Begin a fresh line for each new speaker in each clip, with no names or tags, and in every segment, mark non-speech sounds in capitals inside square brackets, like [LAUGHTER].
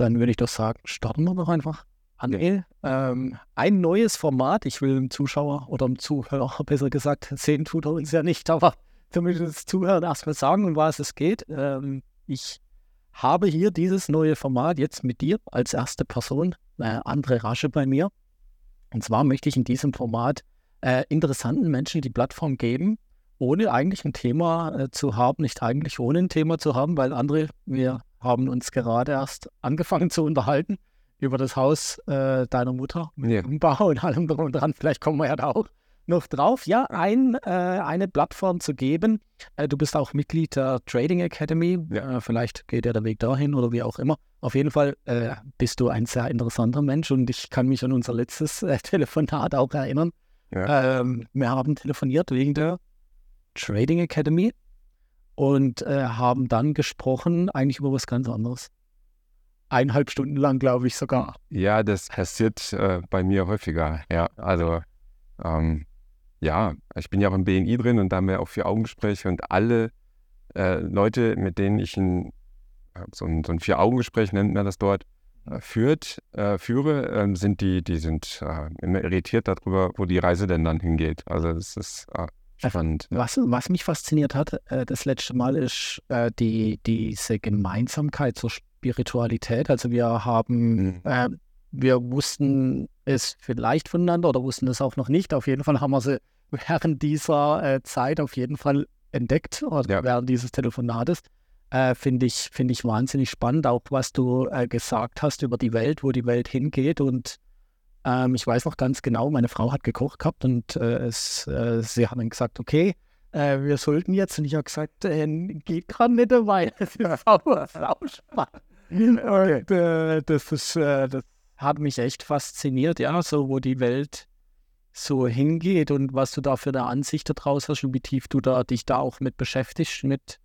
dann würde ich doch sagen, starten wir doch einfach. André, ähm, ein neues Format. Ich will dem Zuschauer oder dem Zuhörer [LAUGHS] besser gesagt, sehen tut er uns ja nicht, aber zumindest Zuhörer erstmal sagen, um was es geht. Ähm, ich habe hier dieses neue Format jetzt mit dir als erste Person, äh, André Rasche bei mir. Und zwar möchte ich in diesem Format äh, interessanten Menschen die Plattform geben, ohne eigentlich ein Thema äh, zu haben, nicht eigentlich ohne ein Thema zu haben, weil André, wir haben uns gerade erst angefangen zu unterhalten über das Haus äh, deiner Mutter mit ja. Umbau und allem drum und dran. Vielleicht kommen wir ja da auch noch drauf. Ja, ein, äh, eine Plattform zu geben. Äh, du bist auch Mitglied der Trading Academy. Ja. Äh, vielleicht geht ja der Weg dahin oder wie auch immer. Auf jeden Fall äh, bist du ein sehr interessanter Mensch und ich kann mich an unser letztes äh, [LAUGHS] Telefonat auch erinnern. Ja. Ähm, wir haben telefoniert wegen der Trading Academy und äh, haben dann gesprochen eigentlich über was ganz anderes eineinhalb Stunden lang, glaube ich sogar.
Ja, das passiert äh, bei mir häufiger. Ja, also ähm, ja, ich bin ja auch im BNI drin und da haben wir auch vier Augengespräche und alle äh, Leute, mit denen ich ein, äh, so ein, so ein Vier-Augen-Gespräch, nennt man das dort, äh, führt, äh, führe, ähm, sind die, die sind äh, immer irritiert darüber, wo die Reise denn dann hingeht. Also das ist spannend.
Was, was mich fasziniert hat, das letzte Mal ist die, diese Gemeinsamkeit zur Spiritualität. Also wir haben, mhm. wir wussten es vielleicht voneinander oder wussten es auch noch nicht. Auf jeden Fall haben wir sie während dieser äh, Zeit auf jeden Fall entdeckt oder ja. während dieses Telefonates. Äh, Finde ich, find ich wahnsinnig spannend, auch was du äh, gesagt hast über die Welt, wo die Welt hingeht. Und ähm, ich weiß noch ganz genau, meine Frau hat gekocht gehabt und äh, es, äh, sie haben dann gesagt, okay, äh, wir sollten jetzt. Und ich habe gesagt, geht gerade nicht, weil es ist spannend. Und, das ist, [LAUGHS] das hat mich echt fasziniert, ja, so wo die Welt so hingeht und was du da für eine Ansicht daraus hast und wie tief du da dich da auch mit beschäftigst, mit,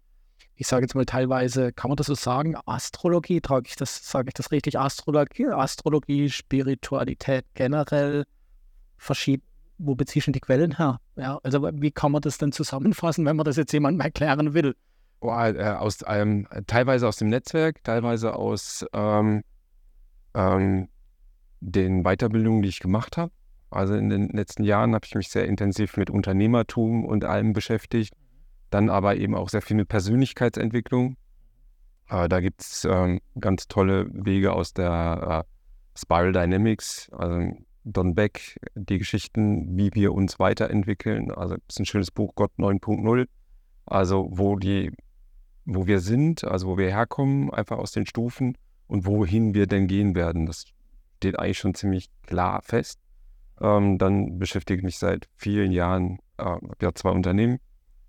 ich sage jetzt mal teilweise, kann man das so sagen, Astrologie, trage ich das, sage ich das richtig, Astrologie, Astrologie, Spiritualität generell, verschieden, wo beziehst du die Quellen her? Ja, also wie kann man das denn zusammenfassen, wenn man das jetzt jemandem erklären will?
Oh, äh, aus, ähm, teilweise aus dem Netzwerk, teilweise aus ähm, ähm, den Weiterbildungen, die ich gemacht habe. Also in den letzten Jahren habe ich mich sehr intensiv mit Unternehmertum und allem beschäftigt. Dann aber eben auch sehr viel mit Persönlichkeitsentwicklung. Äh, da gibt es ähm, ganz tolle Wege aus der äh, Spiral Dynamics, also Don Beck, die Geschichten, wie wir uns weiterentwickeln. Also es ist ein schönes Buch, Gott 9.0. Also wo die, wo wir sind, also wo wir herkommen, einfach aus den Stufen und wohin wir denn gehen werden. Das steht eigentlich schon ziemlich klar fest. Ähm, dann beschäftige ich mich seit vielen Jahren, äh, habe ja zwei Unternehmen.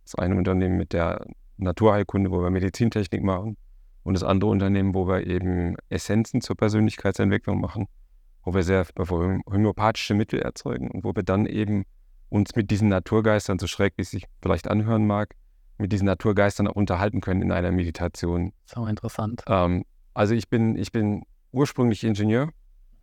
Das eine Unternehmen mit der Naturheilkunde, wo wir Medizintechnik machen. Und das andere Unternehmen, wo wir eben Essenzen zur Persönlichkeitsentwicklung machen, wo wir sehr homöopathische Mittel erzeugen und wo wir dann eben uns mit diesen Naturgeistern, so schräg wie es sich vielleicht anhören mag, mit diesen Naturgeistern auch unterhalten können in einer Meditation.
So interessant.
Ähm, also ich bin, ich bin ursprünglich Ingenieur,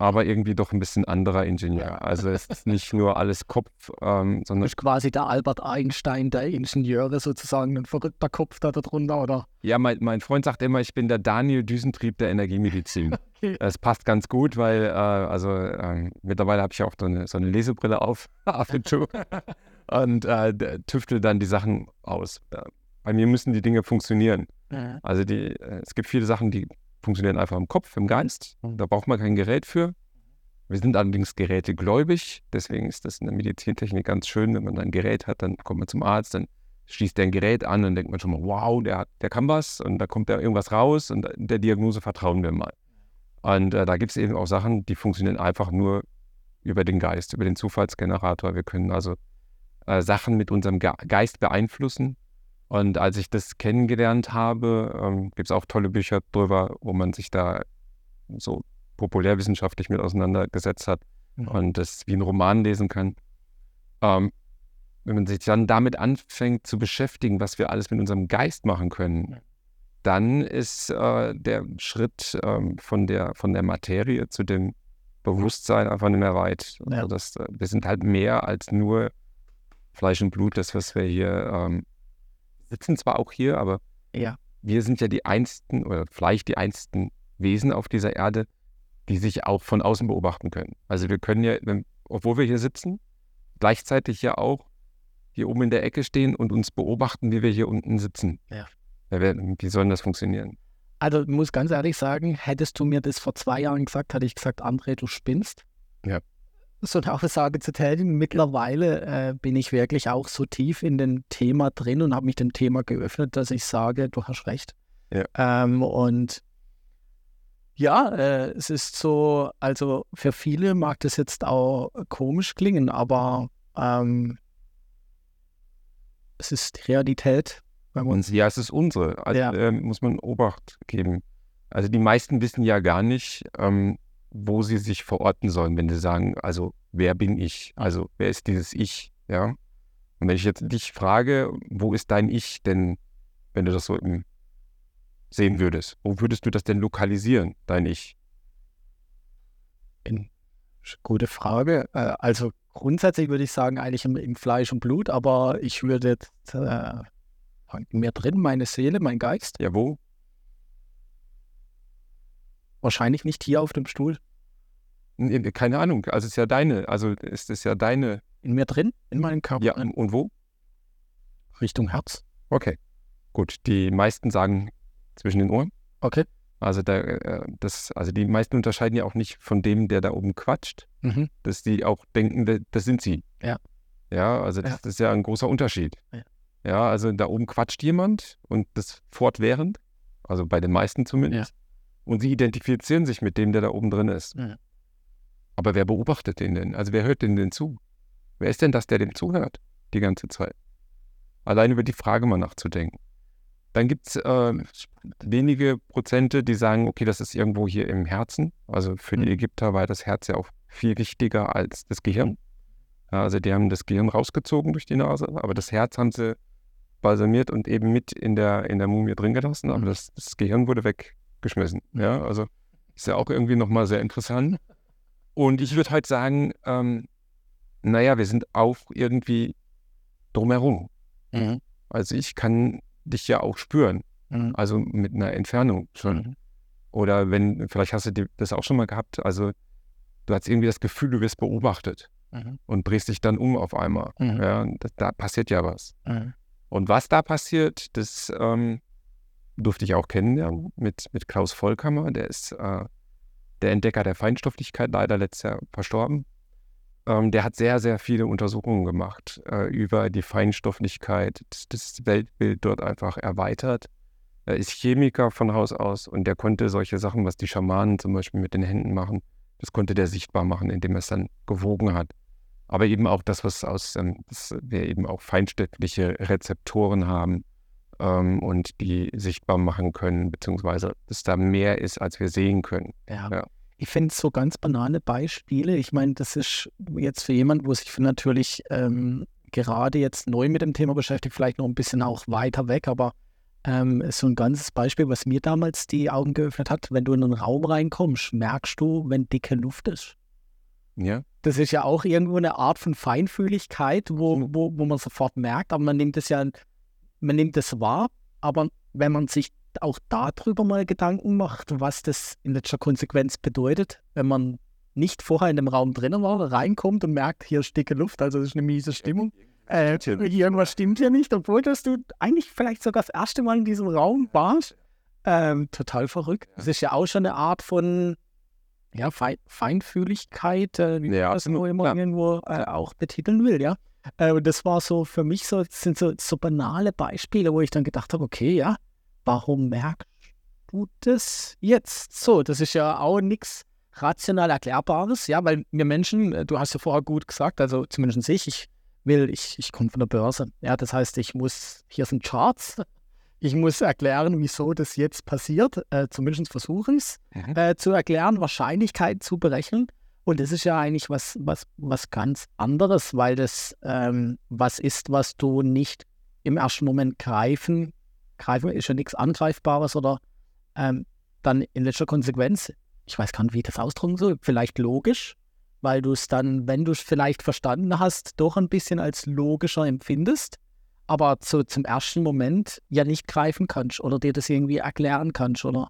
aber irgendwie doch ein bisschen anderer Ingenieur. Also es ist nicht nur alles Kopf, ähm, sondern.
ist quasi der Albert Einstein der Ingenieure sozusagen, ein verrückter Kopf da drunter, oder?
Ja, mein, mein Freund sagt immer, ich bin der Daniel Düsentrieb der Energiemedizin. [LAUGHS] Das passt ganz gut, weil, äh, also äh, mittlerweile habe ich auch so eine, so eine Lesebrille auf, [LAUGHS] auf und äh, tüftel dann die Sachen aus. Bei mir müssen die Dinge funktionieren. Ja. Also die, äh, es gibt viele Sachen, die funktionieren einfach im Kopf, im Geist. Mhm. Da braucht man kein Gerät für. Wir sind allerdings gerätegläubig, deswegen ist das in der Medizintechnik ganz schön, wenn man ein Gerät hat, dann kommt man zum Arzt, dann schließt der ein Gerät an und denkt man schon mal, wow, der, der kann was und da kommt da irgendwas raus und der Diagnose vertrauen wir mal. Und äh, da gibt es eben auch Sachen, die funktionieren einfach nur über den Geist, über den Zufallsgenerator. Wir können also äh, Sachen mit unserem Ge Geist beeinflussen und als ich das kennengelernt habe, ähm, gibt es auch tolle Bücher drüber, wo man sich da so populärwissenschaftlich mit auseinandergesetzt hat mhm. und das wie ein Roman lesen kann. Ähm, wenn man sich dann damit anfängt zu beschäftigen, was wir alles mit unserem Geist machen können, dann ist äh, der Schritt ähm, von, der, von der Materie zu dem Bewusstsein einfach nicht mehr weit. Ja. Also das, äh, wir sind halt mehr als nur Fleisch und Blut, das, was wir hier ähm, sitzen zwar auch hier, aber ja. wir sind ja die einsten oder vielleicht die einsten Wesen auf dieser Erde, die sich auch von außen beobachten können. Also wir können ja, wenn, obwohl wir hier sitzen, gleichzeitig ja auch hier oben in der Ecke stehen und uns beobachten, wie wir hier unten sitzen.
Ja.
Wie soll das funktionieren?
Also ich muss ganz ehrlich sagen, hättest du mir das vor zwei Jahren gesagt, hätte ich gesagt, André, du spinnst.
Ja.
So eine Aussage zu tätigen. Mittlerweile äh, bin ich wirklich auch so tief in dem Thema drin und habe mich dem Thema geöffnet, dass ich sage, du hast recht.
Ja.
Ähm, und ja, äh, es ist so, also für viele mag das jetzt auch komisch klingen, aber ähm, es ist Realität.
Bei uns. Ja, es ist unsere. Also
Ja.
ähm, muss man Obacht geben. Also die meisten wissen ja gar nicht, ähm, wo sie sich verorten sollen, wenn sie sagen, also wer bin ich? Also wer ist dieses Ich? Ja. Und wenn ich jetzt dich frage, wo ist dein Ich denn, wenn du das so sehen würdest? Wo würdest du das denn lokalisieren, dein Ich?
Gute Frage. Äh, also grundsätzlich würde ich sagen, eigentlich im, im Fleisch und Blut, aber ich würde jetzt äh, mir drin, meine Seele, mein Geist,
Ja, wo?
Wahrscheinlich nicht hier auf dem Stuhl.
Nee, Keine Ahnung. Also es ist ja deine, also ist es ja deine.
In mir drin, in meinem Körper,
Ja, und wo?
Richtung Herz.
Okay. Gut. Die meisten sagen zwischen den Ohren.
Okay.
Also, da, äh, das, also die meisten unterscheiden ja auch nicht von dem, der da oben quatscht,
Mhm.
dass die auch denken, da- das sind sie.
Ja.
Ja, also das,
Ja.
ist ja ein großer Unterschied.
Ja.
Ja, also da oben quatscht jemand und das fortwährend, also bei den meisten zumindest. Und sie identifizieren sich mit dem, der da oben drin ist.
Ja.
Aber wer beobachtet den denn? Also wer hört den denn zu? Wer ist denn das, der dem zuhört die ganze Zeit? Allein über die Frage mal nachzudenken. Dann gibt es äh, wenige Prozente, die sagen, okay, das ist irgendwo hier im Herzen. Also für die
Mhm.
Ägypter war das Herz ja auch viel wichtiger als das Gehirn. Ja, also die haben das Gehirn rausgezogen durch die Nase, aber das Herz haben sie balsamiert und eben mit in der, in der Mumie drin gelassen, aber
Mhm.
das, das Gehirn wurde weggeschmissen. Ja, also ist ja auch irgendwie nochmal sehr interessant. Und ich würde halt sagen, ähm, naja, wir sind auch irgendwie drumherum.
Mhm.
Also ich kann dich ja auch spüren,
Mhm.
also mit einer Entfernung schon.
Mhm.
Oder wenn, vielleicht hast du das auch schon mal gehabt, also du hast irgendwie das Gefühl, du wirst beobachtet
Mhm.
und drehst dich dann um auf einmal.
Mhm.
Ja, da, da passiert ja was.
Mhm.
Und was da passiert, das ähm, durfte ich auch kennenlernen mit, mit Klaus Vollkammer. Der ist äh, der Entdecker der Feinstofflichkeit, leider letztes Jahr verstorben. Ähm, der hat sehr, sehr viele Untersuchungen gemacht äh, über die Feinstofflichkeit, das, das Weltbild dort einfach erweitert. Er ist Chemiker von Haus aus und der konnte solche Sachen, was die Schamanen zum Beispiel mit den Händen machen, das konnte der sichtbar machen, indem er es dann gewogen hat. Aber eben auch das, was aus, ähm, dass wir eben auch feinstoffliche Rezeptoren haben ähm, und die sichtbar machen können, beziehungsweise dass da mehr ist, als wir sehen können.
Ja.
Ja.
Ich finde so ganz banale Beispiele. Ich meine, das ist jetzt für jemanden, wo sich natürlich ähm, gerade jetzt neu mit dem Thema beschäftigt, vielleicht noch ein bisschen auch weiter weg, aber ähm, ist so ein ganzes Beispiel, was mir damals die Augen geöffnet hat. Wenn du in einen Raum reinkommst, merkst du, wenn dicke Luft ist.
Ja,
Das ist ja auch irgendwo eine Art von Feinfühligkeit, wo, wo, wo man sofort merkt, aber man nimmt es ja, man nimmt es wahr, aber wenn man sich auch darüber mal Gedanken macht, was das in letzter Konsequenz bedeutet, wenn man nicht vorher in dem Raum drinnen war, reinkommt und merkt, hier ist dicke Luft, also das ist eine miese Stimmung. Äh, irgendwas stimmt hier nicht, obwohl dass du eigentlich vielleicht sogar das erste Mal in diesem Raum warst. Ähm, total verrückt. Das ist ja auch schon eine Art von ja, Fein Feinfühligkeit, äh, wie
Ja,
man das nur immer
klar.
irgendwo äh, auch betiteln will, ja. Äh, und das war so für mich so, das sind so, so banale Beispiele, wo ich dann gedacht habe, okay, ja, warum merkst du das jetzt so? Das ist ja auch nichts rational Erklärbares, ja, weil wir Menschen, äh, du hast ja vorher gut gesagt, also zumindest ich, ich will, ich, ich komme von der Börse. Ja, das heißt, ich muss, hier sind Charts, ich muss erklären, wieso das jetzt passiert, äh, zumindest versuche ich es
Mhm.
äh, zu erklären, Wahrscheinlichkeiten zu berechnen. Und das ist ja eigentlich was, was, was ganz anderes, weil das ähm, was ist, was du nicht im ersten Moment greifen, greifen ist ja nichts Angreifbares oder ähm, dann in letzter Konsequenz, ich weiß gar nicht, wie ich das ausdrücken soll, vielleicht logisch, weil du es dann, wenn du es vielleicht verstanden hast, doch ein bisschen als logischer empfindest, aber zu, zum ersten Moment ja nicht greifen kannst oder dir das irgendwie erklären kannst, oder?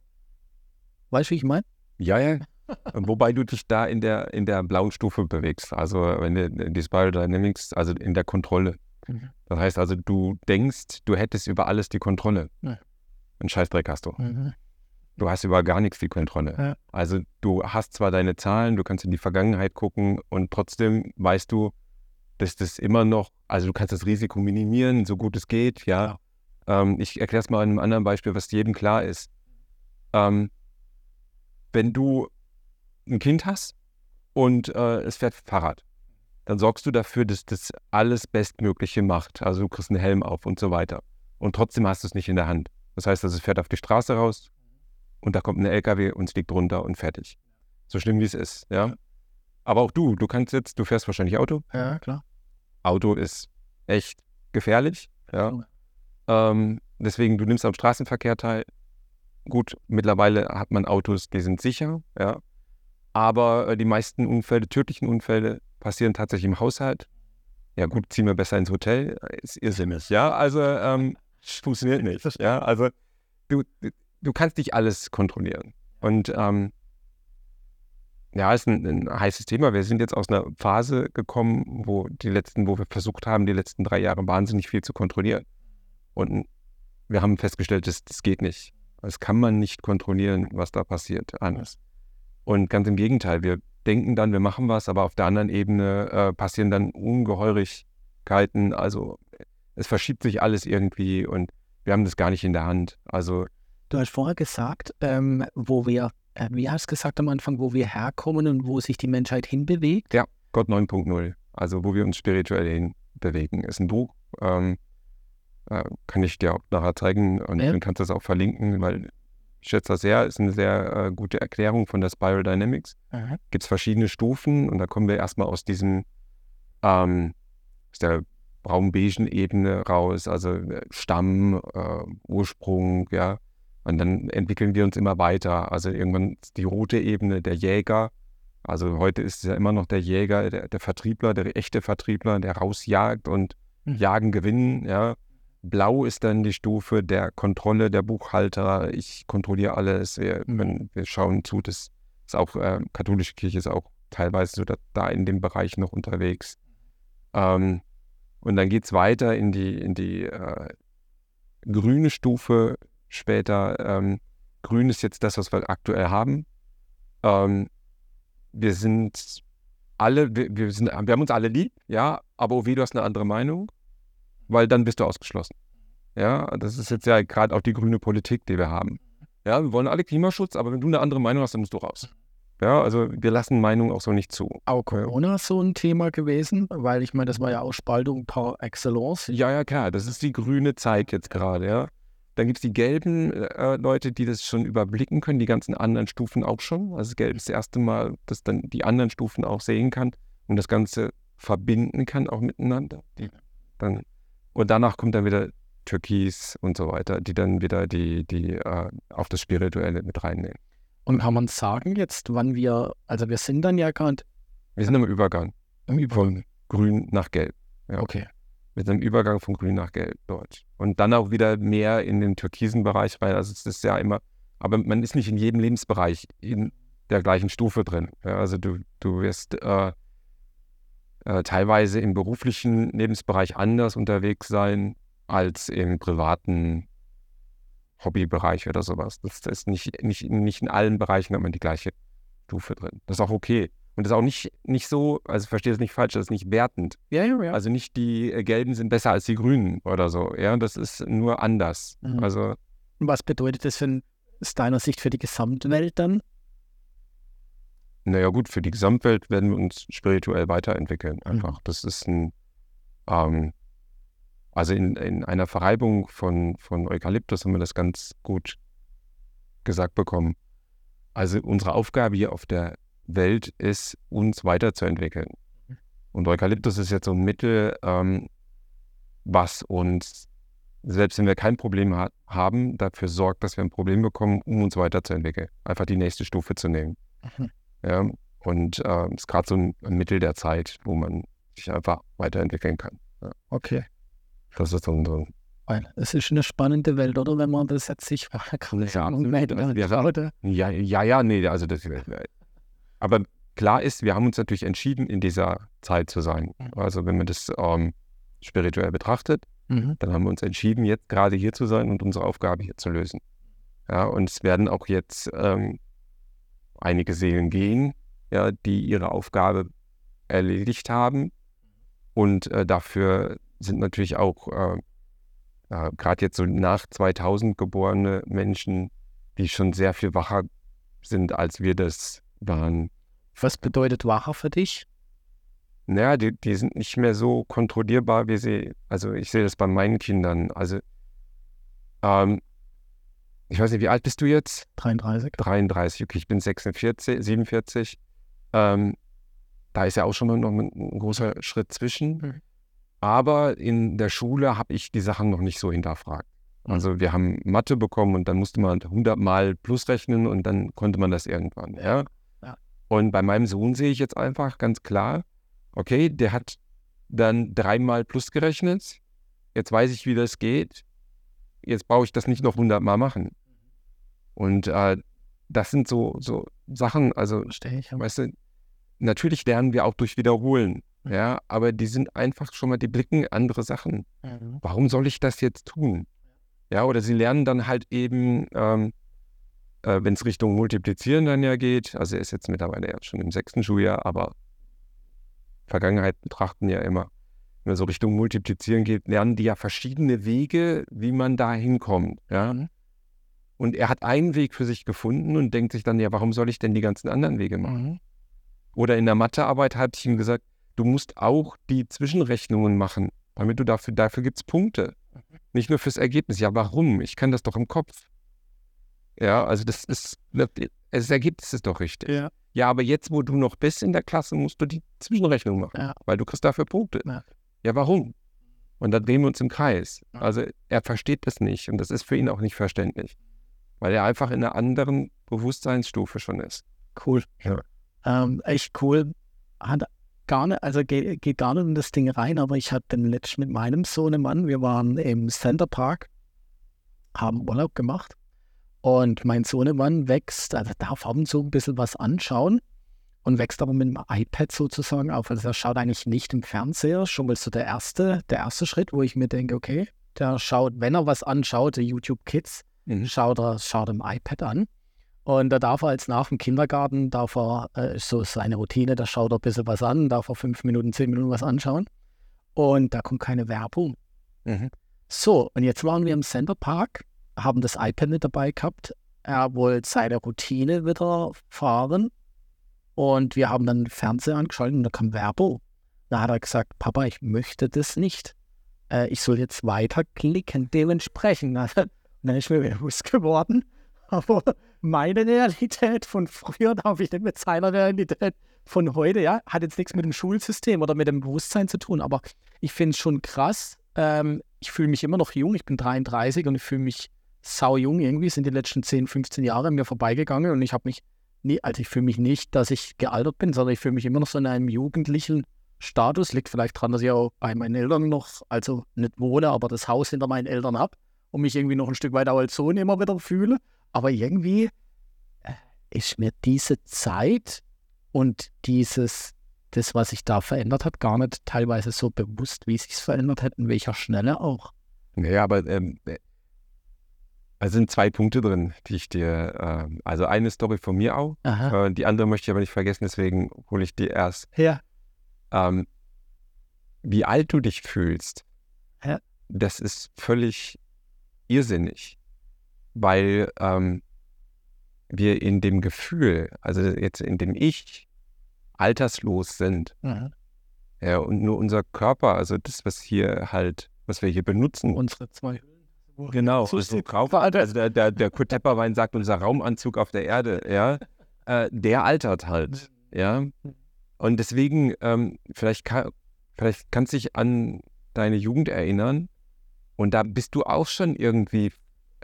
Weißt du, wie ich meine?
Ja, ja. Wobei du dich da in der, in der blauen Stufe bewegst. Also wenn du die Spiral Dynamics, also in der Kontrolle.
Mhm.
Das heißt also, du denkst, du hättest über alles die Kontrolle.
Ja.
Ein Scheißdreck hast du.
Mhm.
Du hast über gar nichts die Kontrolle.
Ja.
Also du hast zwar deine Zahlen, du kannst in die Vergangenheit gucken und trotzdem weißt du, dass das immer noch, also du kannst das Risiko minimieren, so gut es geht, ja. Ähm, ich erkläre es mal an einem anderen Beispiel, was jedem klar ist. Ähm, wenn du ein Kind hast und äh, es fährt Fahrrad, dann sorgst du dafür, dass das alles Bestmögliche macht. Also du kriegst einen Helm auf und so weiter. Und trotzdem hast du es nicht in der Hand. Das heißt, also es fährt auf die Straße raus und da kommt ein LKW und es liegt runter und fertig. So schlimm wie es ist, ja. Aber auch du, du kannst jetzt, du fährst wahrscheinlich Auto.
Ja, klar.
Auto ist echt gefährlich, ja. Ähm, deswegen, du nimmst am Straßenverkehr teil. Gut, mittlerweile hat man Autos, die sind sicher, ja. Aber äh, die meisten Unfälle, tödlichen Unfälle, passieren tatsächlich im Haushalt. Ja, gut, ziehen wir besser ins Hotel. Ist irrsinnig, ja. Also, ähm, [LAUGHS] funktioniert nicht. Ja, also, du, du kannst nicht alles kontrollieren. Und ähm, ja, ist ein, ein, heißes Thema. Wir sind jetzt aus einer Phase gekommen, wo die letzten, wo wir versucht haben, die letzten drei Jahre wahnsinnig viel zu kontrollieren. Und wir haben festgestellt, das, das geht nicht. Das kann man nicht kontrollieren, was da passiert. Anders. Und ganz im Gegenteil, wir denken dann, wir machen was, aber auf der anderen Ebene äh, passieren dann Ungeheurigkeiten. Also es verschiebt sich alles irgendwie und wir haben das gar nicht in der Hand. Also
Du hast vorher gesagt, ähm, wo wir, äh, wie hast du gesagt am Anfang, wo wir herkommen und wo sich die Menschheit hinbewegt?
Ja, Gott 9.0. Also wo wir uns spirituell hinbewegen. Ist ein Buch, ähm, äh, kann ich dir auch nachher zeigen und
Ja.
dann kannst du das auch verlinken, weil ich schätze das sehr. Ist eine sehr äh, gute Erklärung von der Spiral Dynamics.
Aha.
gibt es verschiedene Stufen und da kommen wir erstmal aus diesem, ähm, aus der braun-beigen Ebene raus, also äh, Stamm, äh, Ursprung, ja. Und dann entwickeln wir uns immer weiter. Also irgendwann die rote Ebene der Jäger. Also heute ist es ja immer noch der Jäger, der, der Vertriebler, der echte Vertriebler, der rausjagt und
Mhm.
jagen gewinnen, ja. Blau ist dann die Stufe der Kontrolle, der Buchhalter. Ich kontrolliere alles. Wir,
Mhm.
wenn, wir schauen zu, dass ist auch, äh, katholische Kirche ist auch teilweise so da, da in dem Bereich noch unterwegs. Ähm, und dann geht es weiter in die, in die äh, grüne Stufe später. Ähm, grün ist jetzt das, was wir aktuell haben. Ähm, wir sind alle, wir, wir, sind, wir haben uns alle lieb, ja, aber weh, du hast eine andere Meinung, weil dann bist du ausgeschlossen. Ja, das ist jetzt ja gerade auch die grüne Politik, die wir haben. Ja, wir wollen alle Klimaschutz, aber wenn du eine andere Meinung hast, dann musst du raus. Ja, also wir lassen Meinungen auch so nicht zu.
Auch Corona ist so ein Thema gewesen, weil ich meine, das war ja auch Spaltung par excellence.
Ja, ja, klar, das ist die grüne Zeit jetzt gerade, ja. Dann gibt es die gelben äh, Leute, die das schon überblicken können, die ganzen anderen Stufen auch schon. Also gelb ist das erste Mal, dass dann die anderen Stufen auch sehen kann und das Ganze verbinden kann auch miteinander. Die dann, und danach kommt dann wieder Türkis und so weiter, die dann wieder die, die äh, auf das Spirituelle mit reinnehmen.
Und kann man sagen jetzt, wann wir, also wir sind dann ja gerade
Wir sind im Übergang
im Übergang.
von grün nach gelb. Ja.
Okay.
mit einem Übergang von grün nach gelb dort. Und dann auch wieder mehr in den türkisen Bereich rein. Also es ist ja immer, aber man ist nicht in jedem Lebensbereich in der gleichen Stufe drin. Ja, also du, du wirst äh, äh, teilweise im beruflichen Lebensbereich anders unterwegs sein als im privaten Hobbybereich oder sowas. Das, das ist nicht, nicht, nicht in allen Bereichen hat man die gleiche Stufe drin. Das ist auch okay. Und das ist auch nicht, nicht so, also verstehe es nicht falsch, das ist nicht wertend.
Ja, ja, ja.
Also nicht die äh, Gelben sind besser als die Grünen oder so. Ja, das ist nur anders.
Mhm.
Also
was bedeutet das für, aus deiner Sicht für die Gesamtwelt dann?
Naja, gut, für die Gesamtwelt werden wir uns spirituell weiterentwickeln. Einfach. Das ist ein, ähm, also in, in einer Verreibung von, von Eukalyptus haben wir das ganz gut gesagt bekommen. Also unsere Aufgabe hier auf der Welt ist, uns weiterzuentwickeln. Und Eukalyptus ist jetzt so ein Mittel, ähm, was uns, selbst wenn wir kein Problem ha haben, dafür sorgt, dass wir ein Problem bekommen, um uns weiterzuentwickeln. Einfach die nächste Stufe zu nehmen.
Mhm.
Ja, und äh, ist gerade so ein, Mittel der Zeit, wo man sich einfach weiterentwickeln kann.
Okay.
Das ist so ein, so ein
es ist eine spannende Welt, oder? Wenn man das jetzt sich [LAUGHS]
ja, Moment, also wir, ja, ja, ja, nee, also das. Aber klar ist, wir haben uns natürlich entschieden, in dieser Zeit zu sein. Also wenn man das ähm, spirituell betrachtet, mhm. dann haben wir uns entschieden, jetzt gerade hier zu sein und unsere Aufgabe hier zu lösen. Ja, und es werden auch jetzt ähm, einige Seelen gehen, ja, die ihre Aufgabe erledigt haben. Und äh, dafür sind natürlich auch äh, äh, gerade jetzt so nach 2000 geborene Menschen, die schon sehr viel wacher sind, als wir das waren.
Was bedeutet wacher für dich?
Naja, die, die sind nicht mehr so kontrollierbar, wie sie, also ich sehe das bei meinen Kindern. Also, ähm, ich weiß nicht, wie alt bist du jetzt?
33.
33, okay, ich bin 46, 47. Ähm, da ist ja auch schon mal noch ein, großer Schritt zwischen. Mhm. Aber in der Schule habe ich die Sachen noch nicht so hinterfragt. Also wir haben Mathe bekommen und dann musste man 100 Mal plus rechnen und dann konnte man das irgendwann. Ja? ja. Und bei meinem Sohn sehe ich jetzt einfach ganz klar, okay, der hat dann dreimal plus gerechnet. Jetzt weiß ich, wie das geht. Jetzt brauche ich das nicht noch 100 Mal machen. Und äh, das sind so, so Sachen, also,
ich,
ja. weißt du, natürlich lernen wir auch durch Wiederholen. Mhm. Ja, aber die sind einfach schon mal, die blicken andere Sachen. Mhm. Warum soll ich das jetzt tun? Ja, oder sie lernen dann halt eben, ähm, äh, wenn es Richtung Multiplizieren dann ja geht, also er ist jetzt mittlerweile ja schon im sechsten Schuljahr, aber Vergangenheit betrachten ja immer, wenn es so Richtung Multiplizieren geht, lernen die ja verschiedene Wege, wie man da hinkommt. Ja? Mhm. Und er hat einen Weg für sich gefunden und denkt sich dann, ja, warum soll ich denn die ganzen anderen Wege machen? Mhm. Oder in der Mathearbeit habe ich ihm gesagt, du musst auch die Zwischenrechnungen machen, damit du dafür, dafür gibt es Punkte. Nicht nur fürs Ergebnis. Ja, warum? Ich kann das doch im Kopf. Ja, also das ist, das Ergebnis ist doch richtig. Ja. ja, aber jetzt, wo du noch bist in der Klasse, musst du die Zwischenrechnung machen, ja. weil du kriegst dafür Punkte. Ja. ja, warum? Und dann drehen wir uns im Kreis. Also er versteht das nicht und das ist für ihn auch nicht verständlich, weil er einfach in einer anderen Bewusstseinsstufe schon ist.
Cool. Ja. Ähm, echt cool. Hat gar nicht, also geht, geht gar nicht in das Ding rein, aber ich hatte den letzten mit meinem Sohnemann, wir waren im Center Park, haben Urlaub gemacht und mein Sohnemann wächst, also darf ab und zu ein bisschen was anschauen und wächst aber mit dem iPad sozusagen auf. Also er schaut eigentlich nicht im Fernseher, schon mal so der erste, der erste Schritt, wo ich mir denke, okay, der schaut, wenn er was anschaut, YouTube Kids, mhm. schaut er, schaut im iPad an. Und da darf er als nach dem Kindergarten, darf er, äh, so ist seine Routine, da schaut er ein bisschen was an, darf er fünf Minuten, zehn Minuten was anschauen. Und da kommt keine Werbung. Mhm. So, und jetzt waren wir im Center Park, haben das iPad mit dabei gehabt. Er wollte seine Routine wieder fahren. Und wir haben dann Fernseher angeschaltet und da kam Werbung. Da hat er gesagt, Papa, ich möchte das nicht. Äh, ich soll jetzt weiterklicken, dementsprechend. [LAUGHS] Dann ist mir bewusst geworden, [LAUGHS] aber meine Realität von früher darf [LAUGHS] ich nicht mit seiner Realität von heute, ja, hat jetzt nichts mit dem Schulsystem oder mit dem Bewusstsein zu tun, aber ich finde es schon krass. Ähm, ich fühle mich immer noch jung, ich bin 33 und ich fühle mich sau jung. Irgendwie, sind die letzten 10, 15 Jahre mir vorbeigegangen und ich habe mich nie, also ich fühle mich nicht, dass ich gealtert bin, sondern ich fühle mich immer noch so in einem jugendlichen Status. Liegt vielleicht daran, dass ich auch bei meinen Eltern noch, also nicht wohne, aber das Haus hinter meinen Eltern habe und mich irgendwie noch ein Stück weit auch als Sohn immer wieder fühle. Aber irgendwie äh, ist mir diese Zeit und dieses, das, was sich da verändert hat, gar nicht teilweise so bewusst, wie es sich verändert hat, in welcher Schnelle auch.
Naja, aber ähm, äh, es sind zwei Punkte drin, die ich dir, äh, also eine Story von mir auch, äh, die andere möchte ich aber nicht vergessen, deswegen hole ich die erst.
Ja.
Ähm, wie alt du dich fühlst,
ja.
das ist völlig irrsinnig weil ähm, wir in dem Gefühl, also jetzt in dem Ich, alterslos sind. Mhm. Ja, und nur unser Körper, also das, was hier halt, was wir hier benutzen.
Unsere zwei
Hüllen. Genau, also, Kauf, also der, der, der Kurt Tepperwein sagt, unser Raumanzug auf der Erde, ja, äh, der altert halt, mhm. ja. Und deswegen, ähm, vielleicht, kann, vielleicht kannst du dich an deine Jugend erinnern und da bist du auch schon irgendwie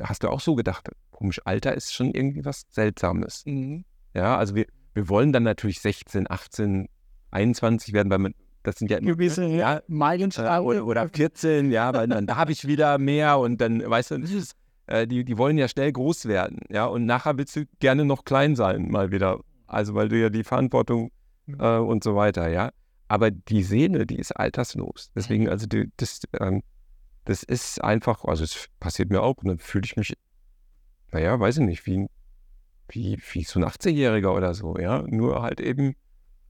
hast du auch so gedacht, komisch, Alter ist schon irgendwie was Seltsames. Mhm. Ja, also wir, wir wollen dann natürlich 16, 18, 21 werden, weil man das sind ja
gewisse
ja,
Meilensteine.
oder, oder 14, ja, weil dann habe ich wieder mehr und dann, weißt du, äh, die, die wollen ja schnell groß werden, ja, und nachher willst du gerne noch klein sein, mal wieder. Also, weil du ja die Verantwortung äh, und so weiter, ja. Aber die Seele, die ist alterslos. Deswegen, also, die, das, ähm, das ist einfach, also, es passiert mir auch, und dann fühle ich mich, naja, weiß ich nicht, wie, wie, wie so ein 80-Jähriger oder so, ja, nur halt eben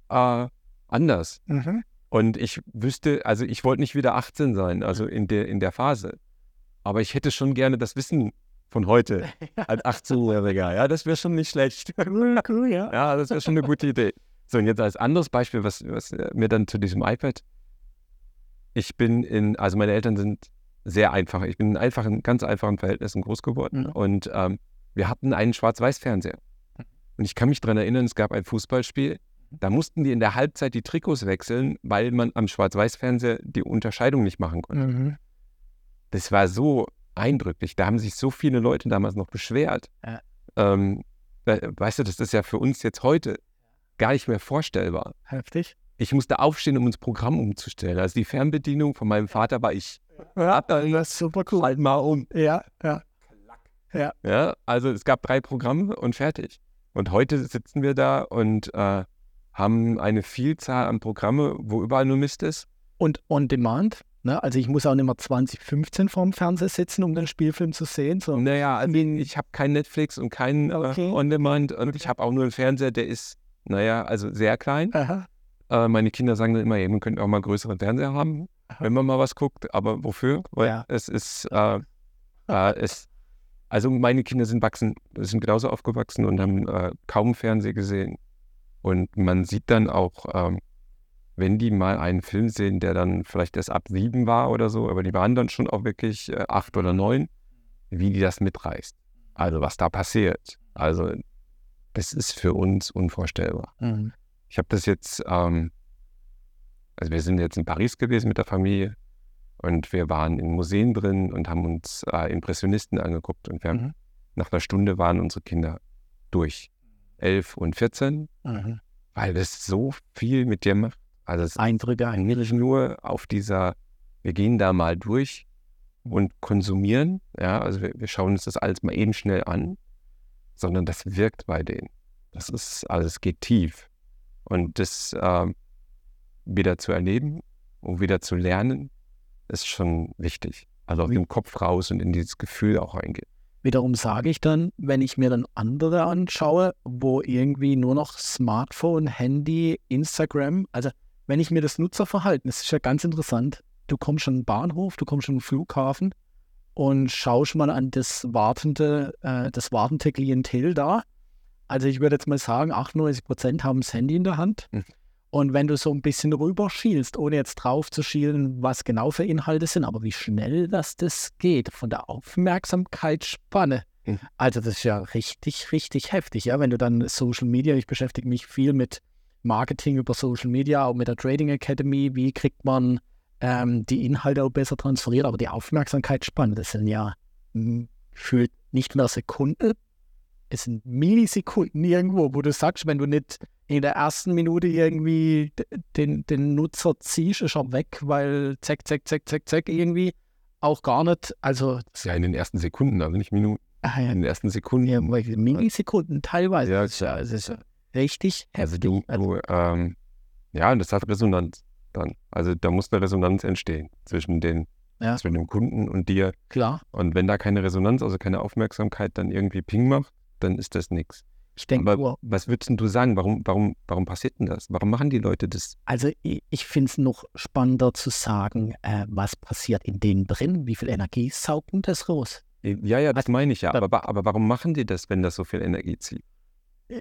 äh, anders.
Mhm.
Und ich wüsste, also ich wollte nicht wieder 18 sein, also in der, in der Phase. Aber ich hätte schon gerne das Wissen von heute [LAUGHS] als 18-Jähriger. Ja, das wäre schon nicht schlecht.
Cool, cool, ja.
Ja, das wäre schon eine gute Idee. So, und jetzt als anderes Beispiel, was, was mir dann zu diesem iPad. Ich bin in, also meine Eltern sind sehr einfach. Ich bin in einfachen, ganz einfachen Verhältnissen groß geworden.
Mhm.
Und ähm, wir hatten einen Schwarz-Weiß-Fernseher. Und ich kann mich daran erinnern, es gab ein Fußballspiel. Da mussten die in der Halbzeit die Trikots wechseln, weil man am Schwarz-Weiß-Fernseher die Unterscheidung nicht machen konnte.
Mhm.
Das war so eindrücklich. Da haben sich so viele Leute damals noch beschwert.
Ja.
Ähm, weißt du, das ist ja für uns jetzt heute gar nicht mehr vorstellbar.
Heftig.
Ich musste aufstehen, um ins Programm umzustellen. Also die Fernbedienung von meinem Vater war ich.
Ja, das ist super cool.
Halt mal um.
Ja, ja.
Ja, also es gab drei Programme und fertig. Und heute sitzen wir da und äh, haben eine Vielzahl an Programme, wo überall nur Mist ist.
Und on demand. Ne? Also ich muss auch nicht mehr 2015 vorm Fernseher sitzen, um den Spielfilm zu sehen. So.
Naja, also ich habe kein Netflix und kein
Okay.
äh, On-Demand und ich habe auch nur einen Fernseher, der ist, naja, also sehr klein.
Aha.
Äh, meine Kinder sagen dann immer, man könnte auch mal einen größeren Fernseher haben. [LAUGHS] wenn man mal was guckt. Aber wofür? Weil
Ja.
es ist, äh, äh, es, also meine Kinder sind wachsen, sind genauso aufgewachsen und haben äh, kaum Fernseh gesehen. Und man sieht dann auch, ähm, wenn die mal einen Film sehen, der dann vielleicht erst ab sieben war oder so, aber die waren dann schon auch wirklich äh, acht oder neun, wie die das mitreißt. Also was da passiert. Also das ist für uns unvorstellbar.
Mhm.
Ich habe das jetzt, ähm, also wir sind jetzt in Paris gewesen mit der Familie und wir waren in Museen drin und haben uns äh, Impressionisten angeguckt und wir haben,
Mhm.
nach einer Stunde waren unsere Kinder durch. Elf und 14,
Mhm.
weil das so viel mit dir macht. Also es
Eindrücke
ist
ein.
nicht nur auf dieser, wir gehen da mal durch und konsumieren, ja, also wir, wir schauen uns das alles mal eben schnell an, sondern das wirkt bei denen. Das ist, also es geht tief. Und das ähm, wieder zu erleben und wieder zu lernen, ist schon wichtig. Also aus dem Kopf raus und in dieses Gefühl auch reingehen.
Wiederum sage ich dann, wenn ich mir dann andere anschaue, wo irgendwie nur noch Smartphone, Handy, Instagram, also wenn ich mir das Nutzerverhalten, das ist ja ganz interessant. Du kommst an den Bahnhof, du kommst an den Flughafen und schaust mal an das wartende, äh, das wartende Klientel da. Also ich würde jetzt mal sagen, 98 Prozent haben das Handy in der Hand. Und wenn du so ein bisschen rüberschielst, ohne jetzt drauf zu schielen, was genau für Inhalte sind, aber wie schnell das, das geht, von der Aufmerksamkeitsspanne.
Mhm.
Also das ist ja richtig, richtig heftig, ja, wenn du dann Social Media, ich beschäftige mich viel mit Marketing über Social Media, auch mit der Trading Academy, wie kriegt man ähm, die Inhalte auch besser transferiert, aber die Aufmerksamkeitsspanne, das sind ja hm, gefühlt nicht mehr Sekunden, es sind Millisekunden irgendwo, wo du sagst, wenn du nicht in der ersten Minute irgendwie den, den Nutzer ziehst, ist er weg, weil zack, zack, zack, zack, zack, irgendwie auch gar nicht, also
Das ist ja in den ersten Sekunden, also nicht Minuten,
ah ja,
in den ersten Sekunden.
ja, Millisekunden teilweise,
Ja,
das ist ja, ist ja richtig
Also
heftig.
du, du ähm, ja, und das hat Resonanz dann. Also da muss eine Resonanz entstehen zwischen den,
Ja.
zwischen dem Kunden und dir.
Klar,
Und wenn da keine Resonanz, also keine Aufmerksamkeit dann irgendwie Ping macht, dann ist das nichts.
Ich denke nur,
was würdest du sagen? Warum, warum, warum passiert denn das? Warum machen die Leute das?
Also ich, ich finde es noch spannender zu sagen, äh, was passiert in denen drin, wie viel Energie saugt denn das raus?
Ja, ja, das meine ich ja. Aber, aber warum machen die das, wenn das so viel Energie zieht?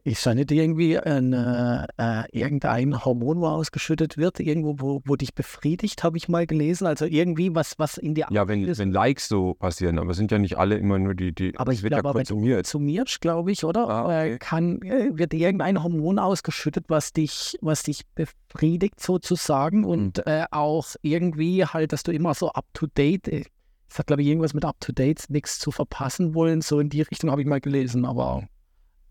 Ist ja nicht irgendwie ein, äh, äh, irgendein Hormon, wo ausgeschüttet wird, irgendwo, wo, wo dich befriedigt, habe ich mal gelesen. Also irgendwie was, was in dir
Ja, wenn,
auslöst.
wenn Likes so passieren, aber es sind ja nicht alle immer nur die, die
Aber ich
es wird ja
glaube, wenn du
konsumiert.
konsumierst, glaube ich, oder?
Ah, okay.
äh, kann, äh, wird irgendein Hormon ausgeschüttet, was dich, was dich befriedigt sozusagen
Mhm.
und äh, auch irgendwie halt, dass du immer so up to date, es hat glaube ich irgendwas mit up to date, nichts zu verpassen wollen, so in die Richtung habe ich mal gelesen, aber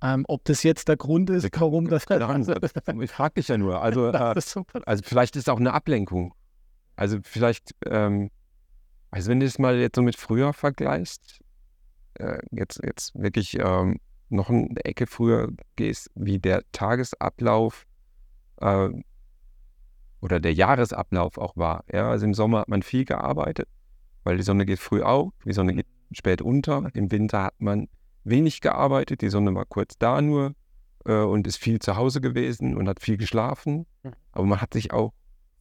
Ähm, ob das jetzt der Grund ist, warum das. [LAUGHS]
ich frage dich ja nur. Also, äh, also vielleicht ist es auch eine Ablenkung. Also vielleicht, ähm, also wenn du es mal jetzt so mit früher vergleichst, äh, jetzt, jetzt wirklich ähm, noch eine Ecke früher gehst, wie der Tagesablauf äh, oder der Jahresablauf auch war. Ja, also im Sommer hat man viel gearbeitet, weil die Sonne geht früh auf, die Sonne geht spät unter. Im Winter hat man wenig gearbeitet, die Sonne war kurz da nur äh, und ist viel zu Hause gewesen und hat viel geschlafen. Aber man hat sich auch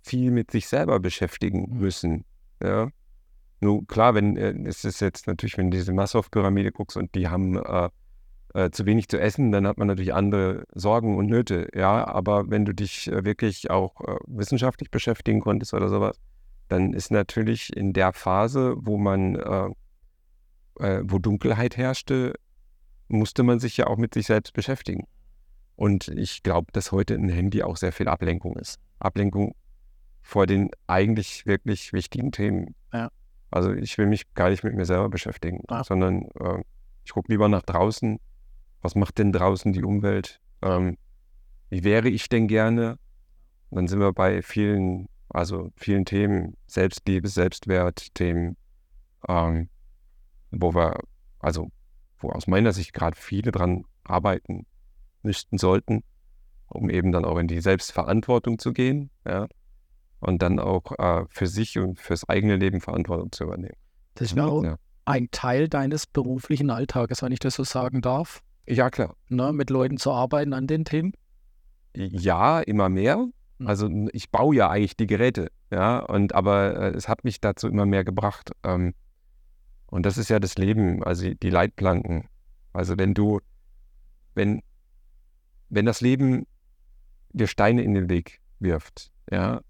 viel mit sich selber beschäftigen mhm. müssen. Ja. Nur klar, wenn äh, es ist jetzt natürlich, wenn du diese Massow-Pyramide guckst und die haben äh, äh, zu wenig zu essen, dann hat man natürlich andere Sorgen und Nöte. Ja, aber wenn du dich äh, wirklich auch äh, wissenschaftlich beschäftigen konntest oder sowas, dann ist natürlich in der Phase, wo man, äh, äh, wo Dunkelheit herrschte, musste man sich ja auch mit sich selbst beschäftigen. Und ich glaube, dass heute ein Handy auch sehr viel Ablenkung ist. Ablenkung vor den eigentlich wirklich wichtigen Themen.
Ja.
Also ich will mich gar nicht mit mir selber beschäftigen, ja. sondern äh, ich gucke lieber nach draußen, was macht denn draußen die Umwelt? Ähm, wie wäre ich denn gerne? Und dann sind wir bei vielen, also vielen Themen, Selbstliebe, Selbstwert, Themen, ähm, wo wir, also wo aus meiner Sicht gerade viele dran arbeiten müssten, sollten, um eben dann auch in die Selbstverantwortung zu gehen, ja, und dann auch äh, für sich und fürs eigene Leben Verantwortung zu übernehmen.
Das wäre auch ja. ein Teil deines beruflichen Alltages, wenn ich das so sagen darf.
Ja, klar.
Ne, mit Leuten zu arbeiten an den Themen?
Ja, immer mehr. Hm. Also ich baue ja eigentlich die Geräte, ja, und aber äh, es hat mich dazu immer mehr gebracht. Ähm, und das ist ja das Leben, also die Leitplanken. Also wenn du, wenn, wenn das Leben dir Steine in den Weg wirft, ja,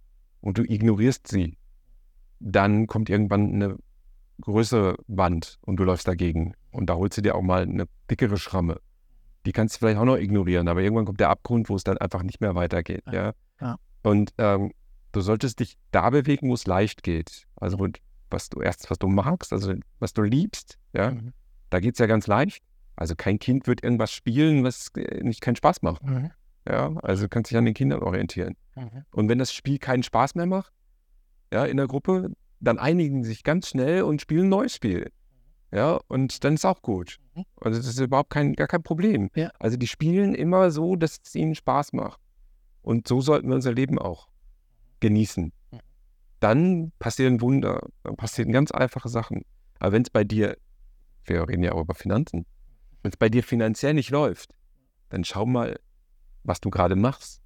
und du ignorierst sie, dann kommt irgendwann eine größere Wand und du läufst dagegen. Und da holst du dir auch mal eine dickere Schramme. Die kannst du vielleicht auch noch ignorieren, aber irgendwann kommt der Abgrund, wo es dann einfach nicht mehr weitergeht. Ja. ja. Und ähm, du solltest dich da bewegen, wo es leicht geht. Also wo, was du erst, was du magst, also was du liebst, ja, mhm. da geht es ja ganz leicht. Also kein Kind wird irgendwas spielen, was äh, nicht keinen Spaß macht. Mhm. Ja, also du kannst dich an den Kindern orientieren. Mhm. Und wenn das Spiel keinen Spaß mehr macht, ja, in der Gruppe, dann einigen sie sich ganz schnell und spielen ein neues Spiel. Ja, und dann ist auch gut. Mhm. Also das ist überhaupt kein, gar kein Problem.
Ja.
Also die spielen immer so, dass es ihnen Spaß macht. Und so sollten wir unser Leben auch genießen. Dann passieren Wunder, dann passieren ganz einfache Sachen. Aber wenn es bei dir, wir reden ja auch über Finanzen, wenn es bei dir finanziell nicht läuft, dann schau mal, was du gerade machst,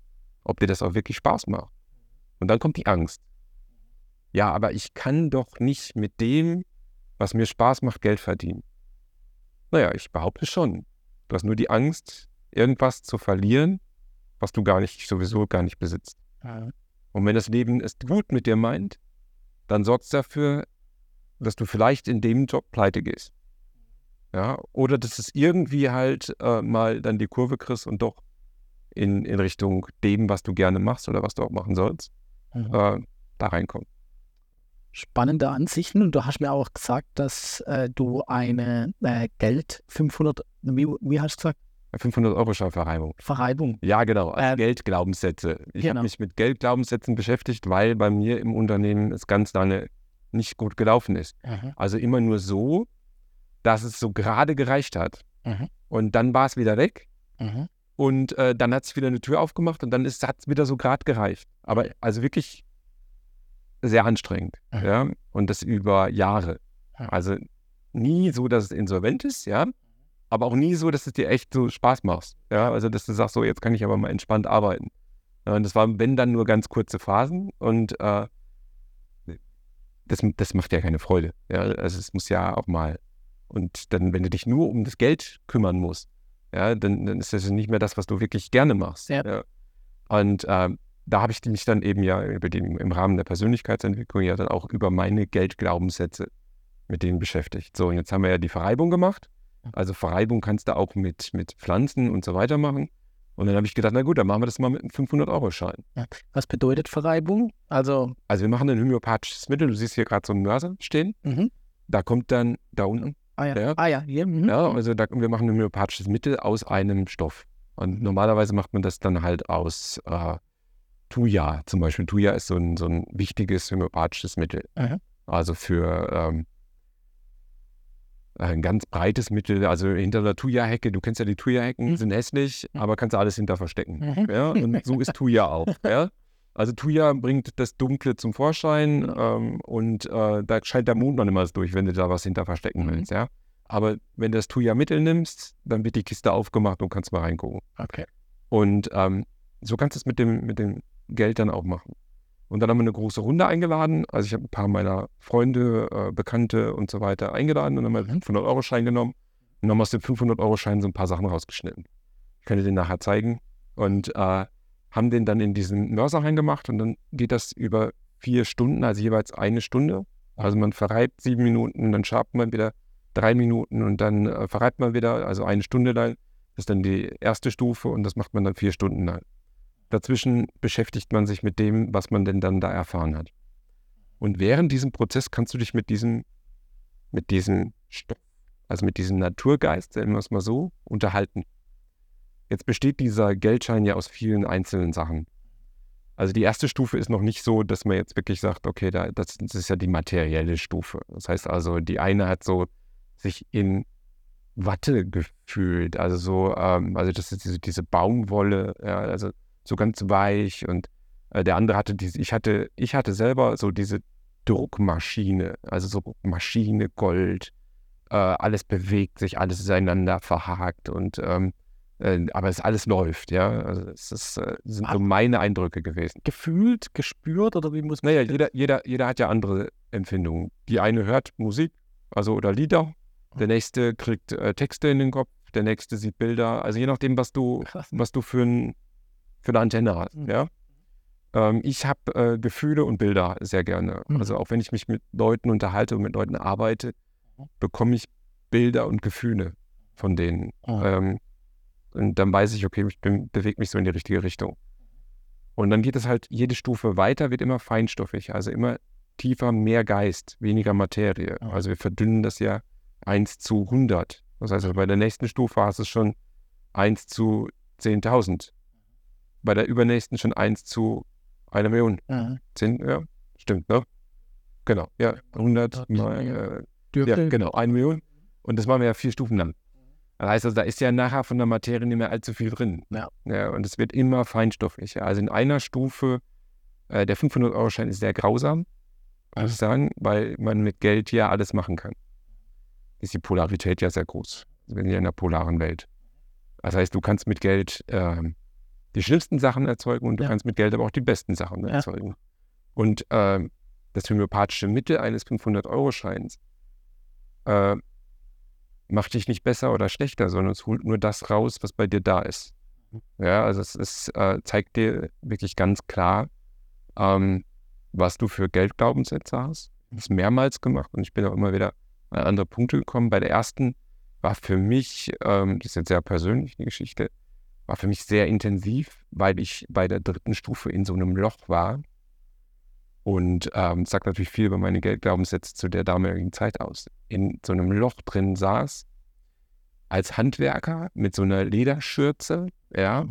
ob dir das auch wirklich Spaß macht. Und dann kommt die Angst ja, aber ich kann doch nicht mit dem, was mir Spaß macht, Geld verdienen. Naja, ich behaupte schon. Du hast nur die Angst, irgendwas zu verlieren, was du gar nicht, sowieso gar nicht besitzt. Ja. Und wenn das Leben es gut mit dir meint, dann sorgt es dafür, dass du vielleicht in dem Job pleite gehst. Ja, oder dass es irgendwie halt äh, mal dann die Kurve kriegst und doch in, in Richtung dem, was du gerne machst oder was du auch machen sollst, mhm. äh, da reinkommt
spannende Ansichten und du hast mir auch gesagt, dass äh, du eine äh, Geld 500, wie, wie hast du gesagt?
500 Euro Verreibung.
Verreibung.
Ja, genau. Äh, Geldglaubenssätze. Ich genau. habe mich mit Geldglaubenssätzen beschäftigt, weil bei mir im Unternehmen es ganz lange nicht gut gelaufen ist. Mhm. Also immer nur so, dass es so gerade gereicht hat. Mhm. Und dann war es wieder weg. Mhm. Und äh, dann hat es wieder eine Tür aufgemacht und dann hat es wieder so gerade gereicht. Aber also wirklich sehr anstrengend. Mhm. Ja? Und das über Jahre. Also nie so, dass es insolvent ist, ja, aber auch nie so, dass es dir echt so Spaß macht. Ja, also dass du sagst, so jetzt kann ich aber mal entspannt arbeiten. Und das waren, wenn dann nur ganz kurze Phasen und äh, das, das macht ja keine Freude. Ja, also es muss ja auch mal. Und dann, wenn du dich nur um das Geld kümmern musst, ja, dann, dann ist das nicht mehr das, was du wirklich gerne machst.
Ja. ja.
Und äh, da habe ich mich dann eben ja über den, im Rahmen der Persönlichkeitsentwicklung ja dann auch über meine Geldglaubenssätze mit denen beschäftigt. So, und jetzt haben wir ja die Verreibung gemacht. Also Verreibung kannst du auch mit, mit Pflanzen und so weiter machen. Und dann habe ich gedacht, na gut, dann machen wir das mal mit einem 500-Euro-Schein.
Ja. Was bedeutet Verreibung? Also,
also wir machen ein homöopathisches Mittel. Du siehst hier gerade so einen Mörser stehen. Mhm. Da kommt dann da unten
Ah ja.
Ja.
Ah ja. ja. Mhm.
Ja, also da, wir machen ein homöopathisches Mittel aus einem Stoff. Und normalerweise macht man das dann halt aus äh, Thuja. Zum Beispiel Thuja ist so ein, so ein wichtiges homöopathisches Mittel.
Aha.
Also für ähm, ein ganz breites Mittel, also hinter der Thuja-Hecke, du kennst ja die Thuja-Hecken,
Mhm.
sind hässlich,
Mhm.
aber kannst du alles hinter verstecken.
Mhm.
Ja, und so ist Thuja auch. [LAUGHS] Ja? Also Thuja bringt das Dunkle zum Vorschein ähm, und äh, da scheint der Mond noch nicht mal durch, wenn du da was hinter verstecken willst. Ja? Aber wenn du das Thuja-Mittel nimmst, dann wird die Kiste aufgemacht und kannst mal reingucken.
Okay.
Und ähm, so kannst du es mit dem, mit dem Geld dann auch machen. Und dann haben wir eine große Runde eingeladen. Also ich habe ein paar meiner Freunde, äh, Bekannte und so weiter eingeladen und dann haben wir
Mhm.
500-Euro-Schein genommen und haben aus dem 500-Euro-Schein so ein paar Sachen rausgeschnitten. Ich kann dir den nachher zeigen. Und äh, haben den dann in diesen Mörser reingemacht und dann geht das über vier Stunden, also jeweils eine Stunde. Also man verreibt sieben Minuten, dann schabt man wieder drei Minuten und dann äh, verreibt man wieder, also eine Stunde lang. Das ist dann die erste Stufe und das macht man dann vier Stunden lang. Dazwischen beschäftigt man sich mit dem, was man denn dann da erfahren hat. Und während diesem Prozess kannst du dich mit diesem, mit diesem Stoff, also mit diesem Naturgeist, nennen wir es mal so, unterhalten. Jetzt besteht dieser Geldschein ja aus vielen einzelnen Sachen. Also die erste Stufe ist noch nicht so, dass man jetzt wirklich sagt, okay, da, das, das ist ja die materielle Stufe. Das heißt also, die eine hat so sich in Watte gefühlt, also so, ähm, also das ist diese, diese Baumwolle, ja, also so ganz weich und äh, der andere hatte diese, ich hatte, ich hatte selber so diese Druckmaschine, also so Maschine, Gold, äh, alles bewegt sich, alles ist einander verhakt und ähm, äh, aber es alles läuft, ja. Also es ist, äh, sind so meine Eindrücke gewesen.
Gefühlt, gespürt oder wie muss man
Naja, jeder, jeder, jeder hat ja andere Empfindungen. Die eine hört Musik, also oder Lieder, der nächste kriegt äh, Texte in den Kopf, der nächste sieht Bilder. Also je nachdem, was du, was du für, ein, für eine Antenne hast,
Mhm.
ja. Ähm, ich habe äh, Gefühle und Bilder sehr gerne.
Mhm.
Also auch wenn ich mich mit Leuten unterhalte und mit Leuten arbeite,
Mhm.
bekomme ich Bilder und Gefühle von denen.
Mhm.
Ähm, und dann weiß ich, okay, ich bin, bewege mich so in die richtige Richtung. Und dann geht es halt, jede Stufe weiter wird immer feinstoffig, also immer tiefer, mehr Geist, weniger Materie.
Mhm.
Also wir verdünnen das ja 1 zu 100. Das heißt, also bei der nächsten Stufe hast du schon 1 zu 10.000. Bei der übernächsten schon 1 zu einer Million.
Mhm.
10, ja, stimmt, ne? Genau, ja, 100 mal, äh, ja, genau, eine Million. Und das machen wir ja vier Stufen lang. Das heißt also, da ist ja nachher von der Materie nicht mehr allzu viel drin.
Ja.
ja und es wird immer feinstofflicher. Also in einer Stufe, äh, der 500-Euro-Schein ist sehr grausam, muss ich sagen, weil man mit Geld ja alles machen kann. Ist die Polarität ja sehr groß. Wir sind ja in der polaren Welt. Das heißt, du kannst mit Geld ähm, die schlimmsten Sachen erzeugen und du
Ja.
kannst mit Geld aber auch die besten Sachen
Ja.
erzeugen. Und ähm, das homöopathische Mittel eines 500-Euro-Scheins äh, macht dich nicht besser oder schlechter, sondern es holt nur das raus, was bei dir da ist. Ja, also es ist, äh, zeigt dir wirklich ganz klar, ähm, was du für Geldglaubenssätze hast. Ich habe es mehrmals gemacht und ich bin auch immer wieder an andere Punkte gekommen. Bei der ersten war für mich, ähm, das ist jetzt sehr persönlich die Geschichte, war für mich sehr intensiv, weil ich bei der dritten Stufe in so einem Loch war. Und ähm, sagt natürlich viel über meine Geldglaubenssätze zu der damaligen Zeit aus. In so einem Loch drin saß, als Handwerker mit so einer Lederschürze, ja.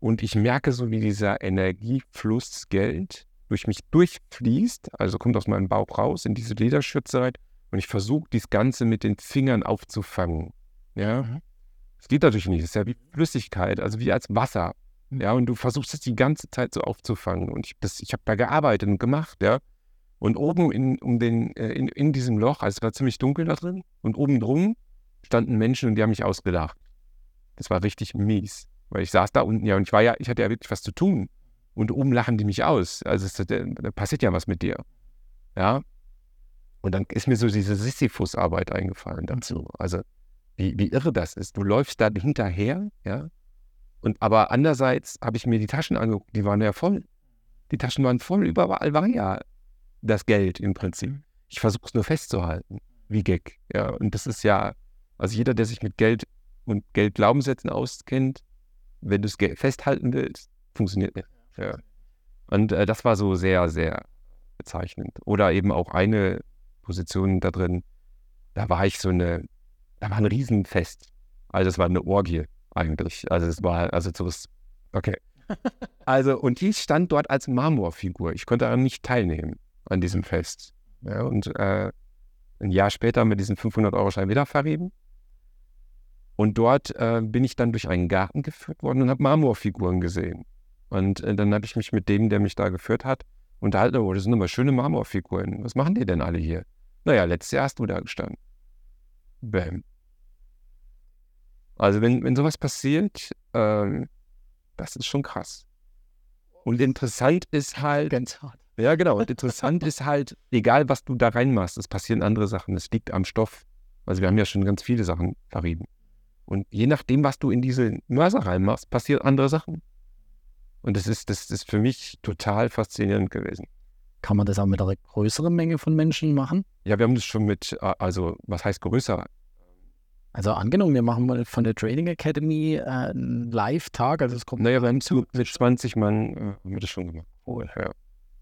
Und ich merke so, wie dieser Energiefluss Geld durch mich durchfließt, also kommt aus meinem Bauch raus in diese Lederschürze rein. Und ich versuche, dies Ganze mit den Fingern aufzufangen. Ja.
Mhm.
Es geht natürlich nicht. Es ist ja wie Flüssigkeit, also wie als Wasser. Ja, und du versuchst es die ganze Zeit so aufzufangen. Und ich, das- ich habe da gearbeitet und gemacht, ja. Und oben in, um den, äh, in, in diesem Loch, also es war ziemlich dunkel da drin, und oben drum standen Menschen und die haben mich ausgelacht. Das war richtig mies. Weil ich saß da unten ja und ich war ja, ich hatte ja wirklich was zu tun. Und oben lachen die mich aus. Also es, da, da passiert ja was mit dir. Ja. Und dann ist mir so diese Sisyphus-Arbeit eingefallen dazu. Also wie, wie irre das ist. Du läufst da hinterher, ja. Und aber andererseits habe ich mir die Taschen angeguckt, die waren ja voll. Die Taschen waren voll, überall war ja das Geld im Prinzip. Ich versuche es nur festzuhalten, wie Gag. Ja, und das ist ja, also jeder, der sich mit Geld und Geldglaubenssätzen auskennt, wenn du es festhalten willst, funktioniert nicht. Ja. Und äh, das war so sehr, sehr bezeichnend. Oder eben auch eine Position da drin, da war ich so eine da war ein Riesenfest. Also es war eine Orgie eigentlich. Also es war, also so was, okay. [LAUGHS] Also, und ich stand dort als Marmorfigur. Ich konnte daran nicht teilnehmen an diesem Fest. Ja, und äh, ein Jahr später haben wir diesen 500-Euro-Schein wieder verrieben. Und dort äh, bin ich dann durch einen Garten geführt worden und habe Marmorfiguren gesehen. Und äh, dann habe ich mich mit dem, der mich da geführt hat, unterhalten. Oh, das sind immer schöne Marmorfiguren. Was machen die denn alle hier? Naja, letztes Jahr hast du da gestanden. Bäm. Also wenn, wenn sowas passiert, äh, das ist schon krass. Und interessant ist halt.
Ganz hart.
Ja, genau. Und [LAUGHS] interessant ist halt, egal was du da reinmachst, es passieren andere Sachen. Es liegt am Stoff. Also wir haben ja schon ganz viele Sachen verrieben. Und je nachdem, was du in diese Mörser reinmachst, passieren andere Sachen. Und das ist, das ist für mich total faszinierend gewesen.
Kann man das auch mit einer größeren Menge von Menschen machen?
Ja, wir haben das schon mit, äh, also was heißt größer?
Also angenommen, wir machen mal von der Trading Academy äh, einen Live-Tag, also es kommt.
Naja, wir haben zu, mit 20 Mann äh, haben wir das schon gemacht.
Cool.
Ja.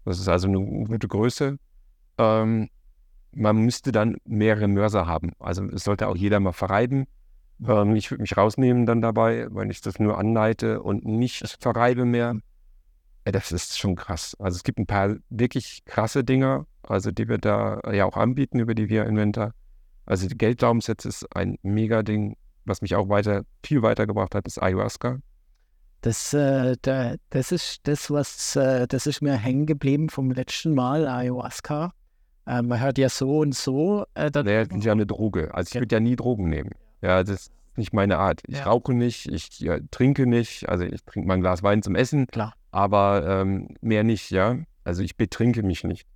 Das ist also eine gute Größe. Ähm, man müsste dann mehrere Mörser haben. Also es sollte auch jeder mal verreiben. Ähm, ich würde mich rausnehmen dann dabei, wenn ich das nur anleite und nicht verreibe mehr. Ja, das ist schon krass. Also es gibt ein paar wirklich krasse Dinger, also die wir da ja auch anbieten über die Via Inventor. Also die Gelddaumensets ist ein Mega-Ding, was mich auch weiter, viel weitergebracht hat, ist Ayahuasca.
Das, äh, da, das ist das, was äh, das ist mir hängen geblieben vom letzten Mal, Ayahuasca. Äh, man hört ja so und so. Äh,
naja, das ist ja eine Droge. Also ich würde ja nie Drogen nehmen. Ja, das ist nicht meine Art. Ich ja. rauche nicht, ich ja, trinke nicht. Also ich trinke mal ein Glas Wein zum Essen.
Klar.
Aber ähm, mehr nicht, ja. Also ich betrinke mich nicht.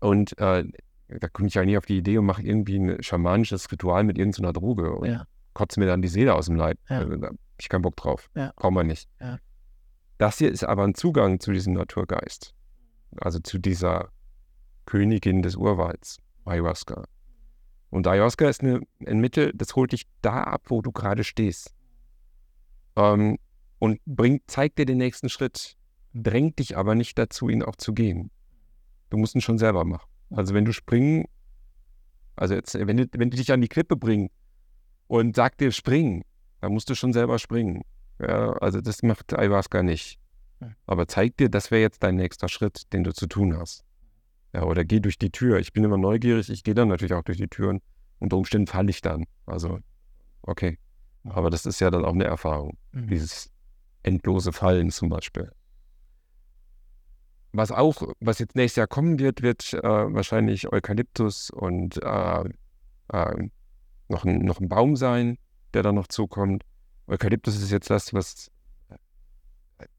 Und äh, da komme ich ja nie auf die Idee und mache irgendwie ein schamanisches Ritual mit irgendeiner Droge und
ja.
kotze mir dann die Seele aus dem Leib.
Ja.
Also, da habe ich keinen Bock drauf.
Ja.
Brauchen wir nicht.
Ja.
Das hier ist aber ein Zugang zu diesem Naturgeist. Also zu dieser Königin des Urwalds, Ayahuasca. Und Ayahuasca ist eine, ein Mittel, das holt dich da ab, wo du gerade stehst. Ähm, und bringt, zeigt dir den nächsten Schritt, drängt dich aber nicht dazu, ihn auch zu gehen. Du musst ihn schon selber machen. Also wenn du springen, also jetzt, wenn du, wenn du dich an die Klippe bringen und sagt dir springen, dann musst du schon selber springen. Ja, also das macht Ayahuasca nicht. Aber zeig dir, das wäre jetzt dein nächster Schritt, den du zu tun hast. Ja, oder geh durch die Tür. Ich bin immer neugierig, ich gehe dann natürlich auch durch die Türen. Unter Umständen falle ich dann. Also, okay. Aber das ist ja dann auch eine Erfahrung.
Mhm.
Dieses endlose Fallen zum Beispiel. Was auch, was jetzt nächstes Jahr kommen wird, wird äh, wahrscheinlich Eukalyptus und äh, äh, noch, ein, noch ein Baum sein, der da noch zukommt. Eukalyptus ist jetzt das, was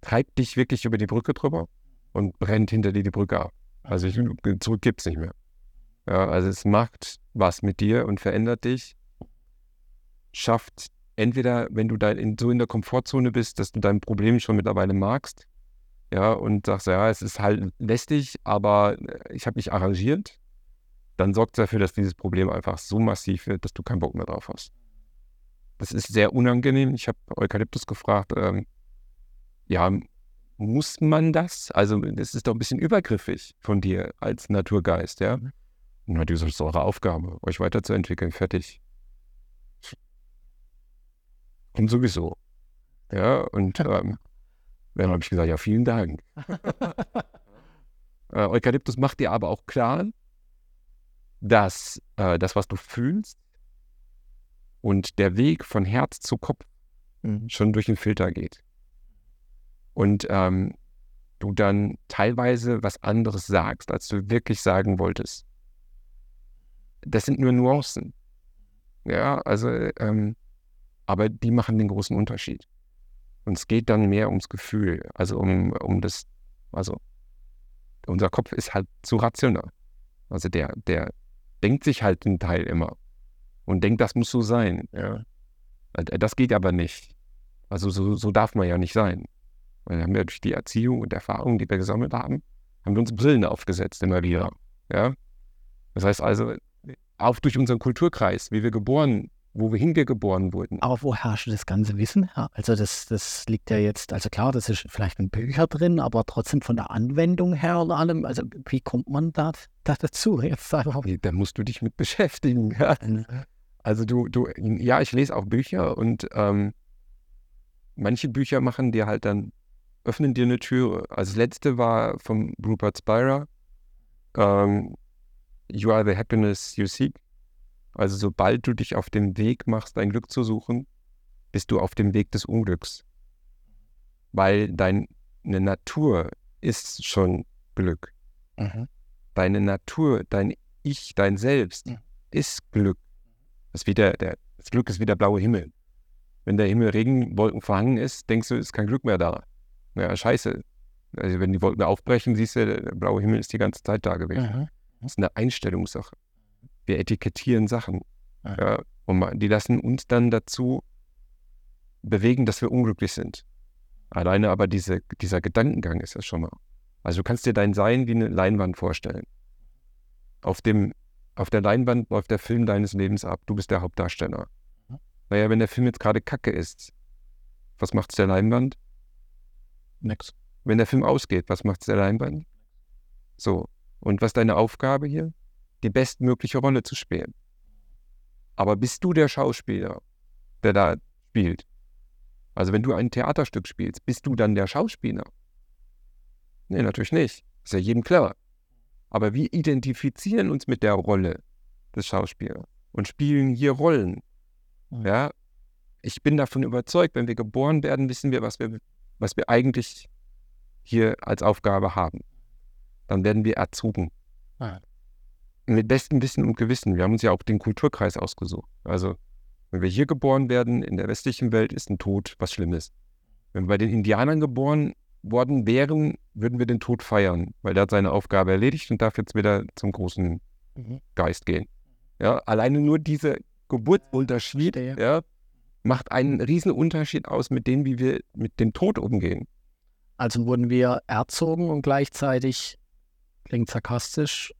treibt dich wirklich über die Brücke drüber und brennt hinter dir die Brücke ab. Also ich, zurück gibt es nicht mehr. Ja, also es macht was mit dir und verändert dich. Schafft entweder, wenn du da in, so in der Komfortzone bist, dass du dein Problem schon mittlerweile magst, ja, und sagst, ja, es ist halt lästig, aber äh, ich habe mich arrangiert, dann sorgt es dafür, dass dieses Problem einfach so massiv wird, dass du keinen Bock mehr drauf hast. Das ist sehr unangenehm. Ich habe Eukalyptus gefragt, ähm, ja, muss man das? Also, das ist doch ein bisschen übergriffig von dir als Naturgeist, ja? Und dann hat gesagt, das ist eure Aufgabe, euch weiterzuentwickeln, fertig. Und sowieso. Ja, und ähm, dann habe ich gesagt, ja, vielen Dank. [LAUGHS] äh, Eukalyptus macht dir aber auch klar, dass äh, das, was du fühlst und der Weg von Herz zu Kopf
Mhm.
schon durch den Filter geht. Und ähm, du dann teilweise was anderes sagst, als du wirklich sagen wolltest. Das sind nur Nuancen. Ja, also, ähm, aber die machen den großen Unterschied. Und es geht dann mehr ums Gefühl, also um, um das, also unser Kopf ist halt zu rational. Also der, der denkt sich halt den Teil immer und denkt, das muss so sein. Ja. Das geht aber nicht. Also so, so darf man ja nicht sein. Weil wir haben ja durch die Erziehung und Erfahrung, die wir gesammelt haben, haben wir uns Brillen aufgesetzt immer wieder. Ja. Das heißt also, auch durch unseren Kulturkreis, wie wir geboren wo wir hingeboren wurden.
Aber wo herrscht das ganze Wissen her? Also das, das liegt ja jetzt, also klar, das ist vielleicht in Büchern drin, aber trotzdem von der Anwendung her und allem, also wie kommt man da, da dazu? Jetzt einfach.
Da musst du dich mit beschäftigen. Ja. [LAUGHS] Also du, du, ja, ich lese auch Bücher und ähm, manche Bücher machen dir halt dann, öffnen dir eine Tür. Also das letzte war von Rupert Spira, ähm, You are the happiness you seek. Also sobald du dich auf dem Weg machst, dein Glück zu suchen, bist du auf dem Weg des Unglücks. Weil deine Natur ist schon Glück. Mhm. Deine Natur, dein Ich, dein Selbst mhm. ist Glück. Das, wieder, der, das Glück ist wie der blaue Himmel. Wenn der Himmel Regenwolken verhangen ist, denkst du, ist kein Glück mehr da. Ja, scheiße. Also wenn die Wolken aufbrechen, siehst du, der blaue Himmel ist die ganze Zeit da gewesen. Mhm. Das ist eine Einstellungssache. Wir etikettieren Sachen. Mhm. Ja, und die lassen uns dann dazu bewegen, dass wir unglücklich sind. Alleine aber diese, dieser Gedankengang ist das schon mal. Also du kannst dir dein Sein wie eine Leinwand vorstellen. Auf, dem, auf der Leinwand läuft der Film deines Lebens ab. Du bist der Hauptdarsteller. Mhm. Naja, wenn der Film jetzt gerade Kacke ist, was macht's der Leinwand?
Nix.
Wenn der Film ausgeht, was macht's der Leinwand? So. Und was ist deine Aufgabe hier? Die bestmögliche Rolle zu spielen. Aber bist du der Schauspieler, der da spielt? Also wenn du ein Theaterstück spielst, bist du dann der Schauspieler? Nee, natürlich nicht. Ist ja jedem klar. Aber wir identifizieren uns mit der Rolle des Schauspielers und spielen hier Rollen. Mhm. Ja, ich bin davon überzeugt, wenn wir geboren werden, wissen wir, was wir, was wir eigentlich hier als Aufgabe haben. Dann werden wir erzogen. Ah. Mit bestem Wissen und Gewissen. Wir haben uns ja auch den Kulturkreis ausgesucht. Also wenn wir hier geboren werden, in der westlichen Welt, ist ein Tod was Schlimmes. Wenn wir bei den Indianern geboren worden wären, würden wir den Tod feiern, weil der hat seine Aufgabe erledigt und darf jetzt wieder zum großen mhm. Geist gehen. Ja, alleine nur dieser Geburtsunterschied ja, macht einen riesen Unterschied aus mit dem, wie wir mit dem Tod umgehen.
Also wurden wir erzogen und gleichzeitig, klingt sarkastisch,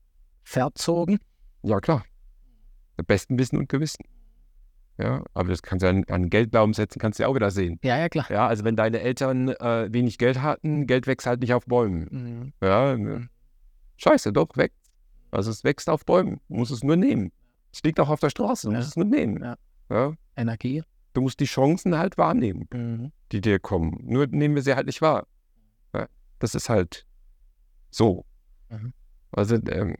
verzogen?
Ja, klar. Mit bestem Wissen und Gewissen. Ja, aber das kannst du an, an Geldbaum setzen, kannst du ja auch wieder sehen.
Ja, ja, klar.
Ja, also wenn deine Eltern äh, wenig Geld hatten, Geld wächst halt nicht auf Bäumen. Mhm. Ja, ne? scheiße, doch, wächst. Also es wächst auf Bäumen, du musst es nur nehmen. Es liegt auch auf der Straße, du ja. musst es nur nehmen. Ja.
ja. Energie.
Du musst die Chancen halt wahrnehmen, mhm. die dir kommen. Nur nehmen wir sie halt nicht wahr. Ja, das ist halt so. Mhm. Also ähm,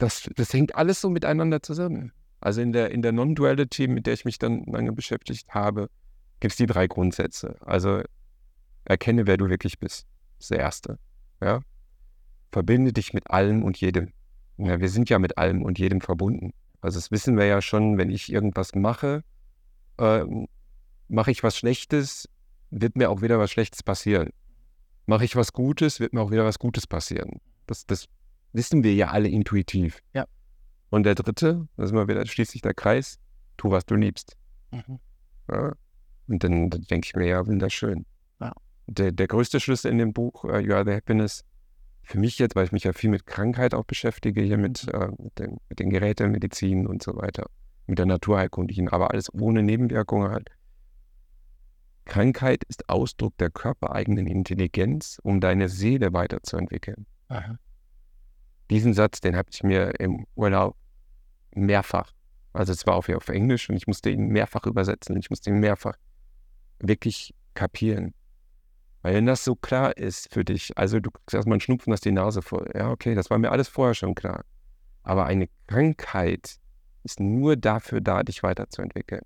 das, das hängt alles so miteinander zusammen. Also in der, in der Non-Duality, mit der ich mich dann lange beschäftigt habe, gibt es die drei Grundsätze. Also erkenne, wer du wirklich bist. Das ist der erste. Ja? Verbinde dich mit allem und jedem. Ja, wir sind ja mit allem und jedem verbunden. Also das wissen wir ja schon, wenn ich irgendwas mache, äh, mache ich was Schlechtes, wird mir auch wieder was Schlechtes passieren. Mache ich was Gutes, wird mir auch wieder was Gutes passieren. Das, das wissen wir ja alle intuitiv.
Ja.
Und der dritte, das ist mal wieder schließlich der Kreis, tu, was du liebst. Mhm. Ja? Und dann, dann denke ich mir, ja, wunderschön. Ja. Der, der größte Schlüssel in dem Buch, uh, You Are the Happiness, für mich jetzt, weil ich mich ja viel mit Krankheit auch beschäftige, hier mit, mhm. äh, mit, den, mit den Geräten, Medizin und so weiter, mit der Naturheilkundlichen, aber alles ohne Nebenwirkungen halt. Krankheit ist Ausdruck der körpereigenen Intelligenz, um deine Seele weiterzuentwickeln. Aha. Diesen Satz, den habe ich mir im Urlaub mehrfach, also es war auch auf Englisch und ich musste ihn mehrfach übersetzen. Ich musste ihn mehrfach wirklich kapieren. Weil wenn das so klar ist für dich, also du kriegst erstmal einen Schnupfen, hast die Nase voll. Ja, okay, das war mir alles vorher schon klar. Aber eine Krankheit ist nur dafür da, dich weiterzuentwickeln.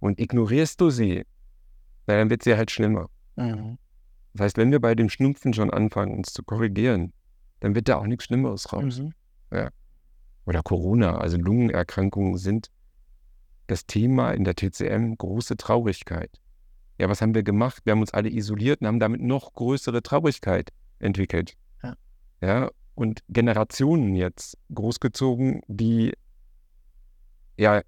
Und ignorierst du sie, na, dann wird sie halt schlimmer. Mhm. Das heißt, wenn wir bei dem Schnupfen schon anfangen, uns zu korrigieren, dann wird da auch nichts Schlimmeres raus. Mhm. Ja. Oder Corona, also Lungenerkrankungen sind das Thema in der TCM große Traurigkeit. Ja, was haben wir gemacht? Wir haben uns alle isoliert und haben damit noch größere Traurigkeit entwickelt. Ja. ja und Generationen jetzt großgezogen, die ja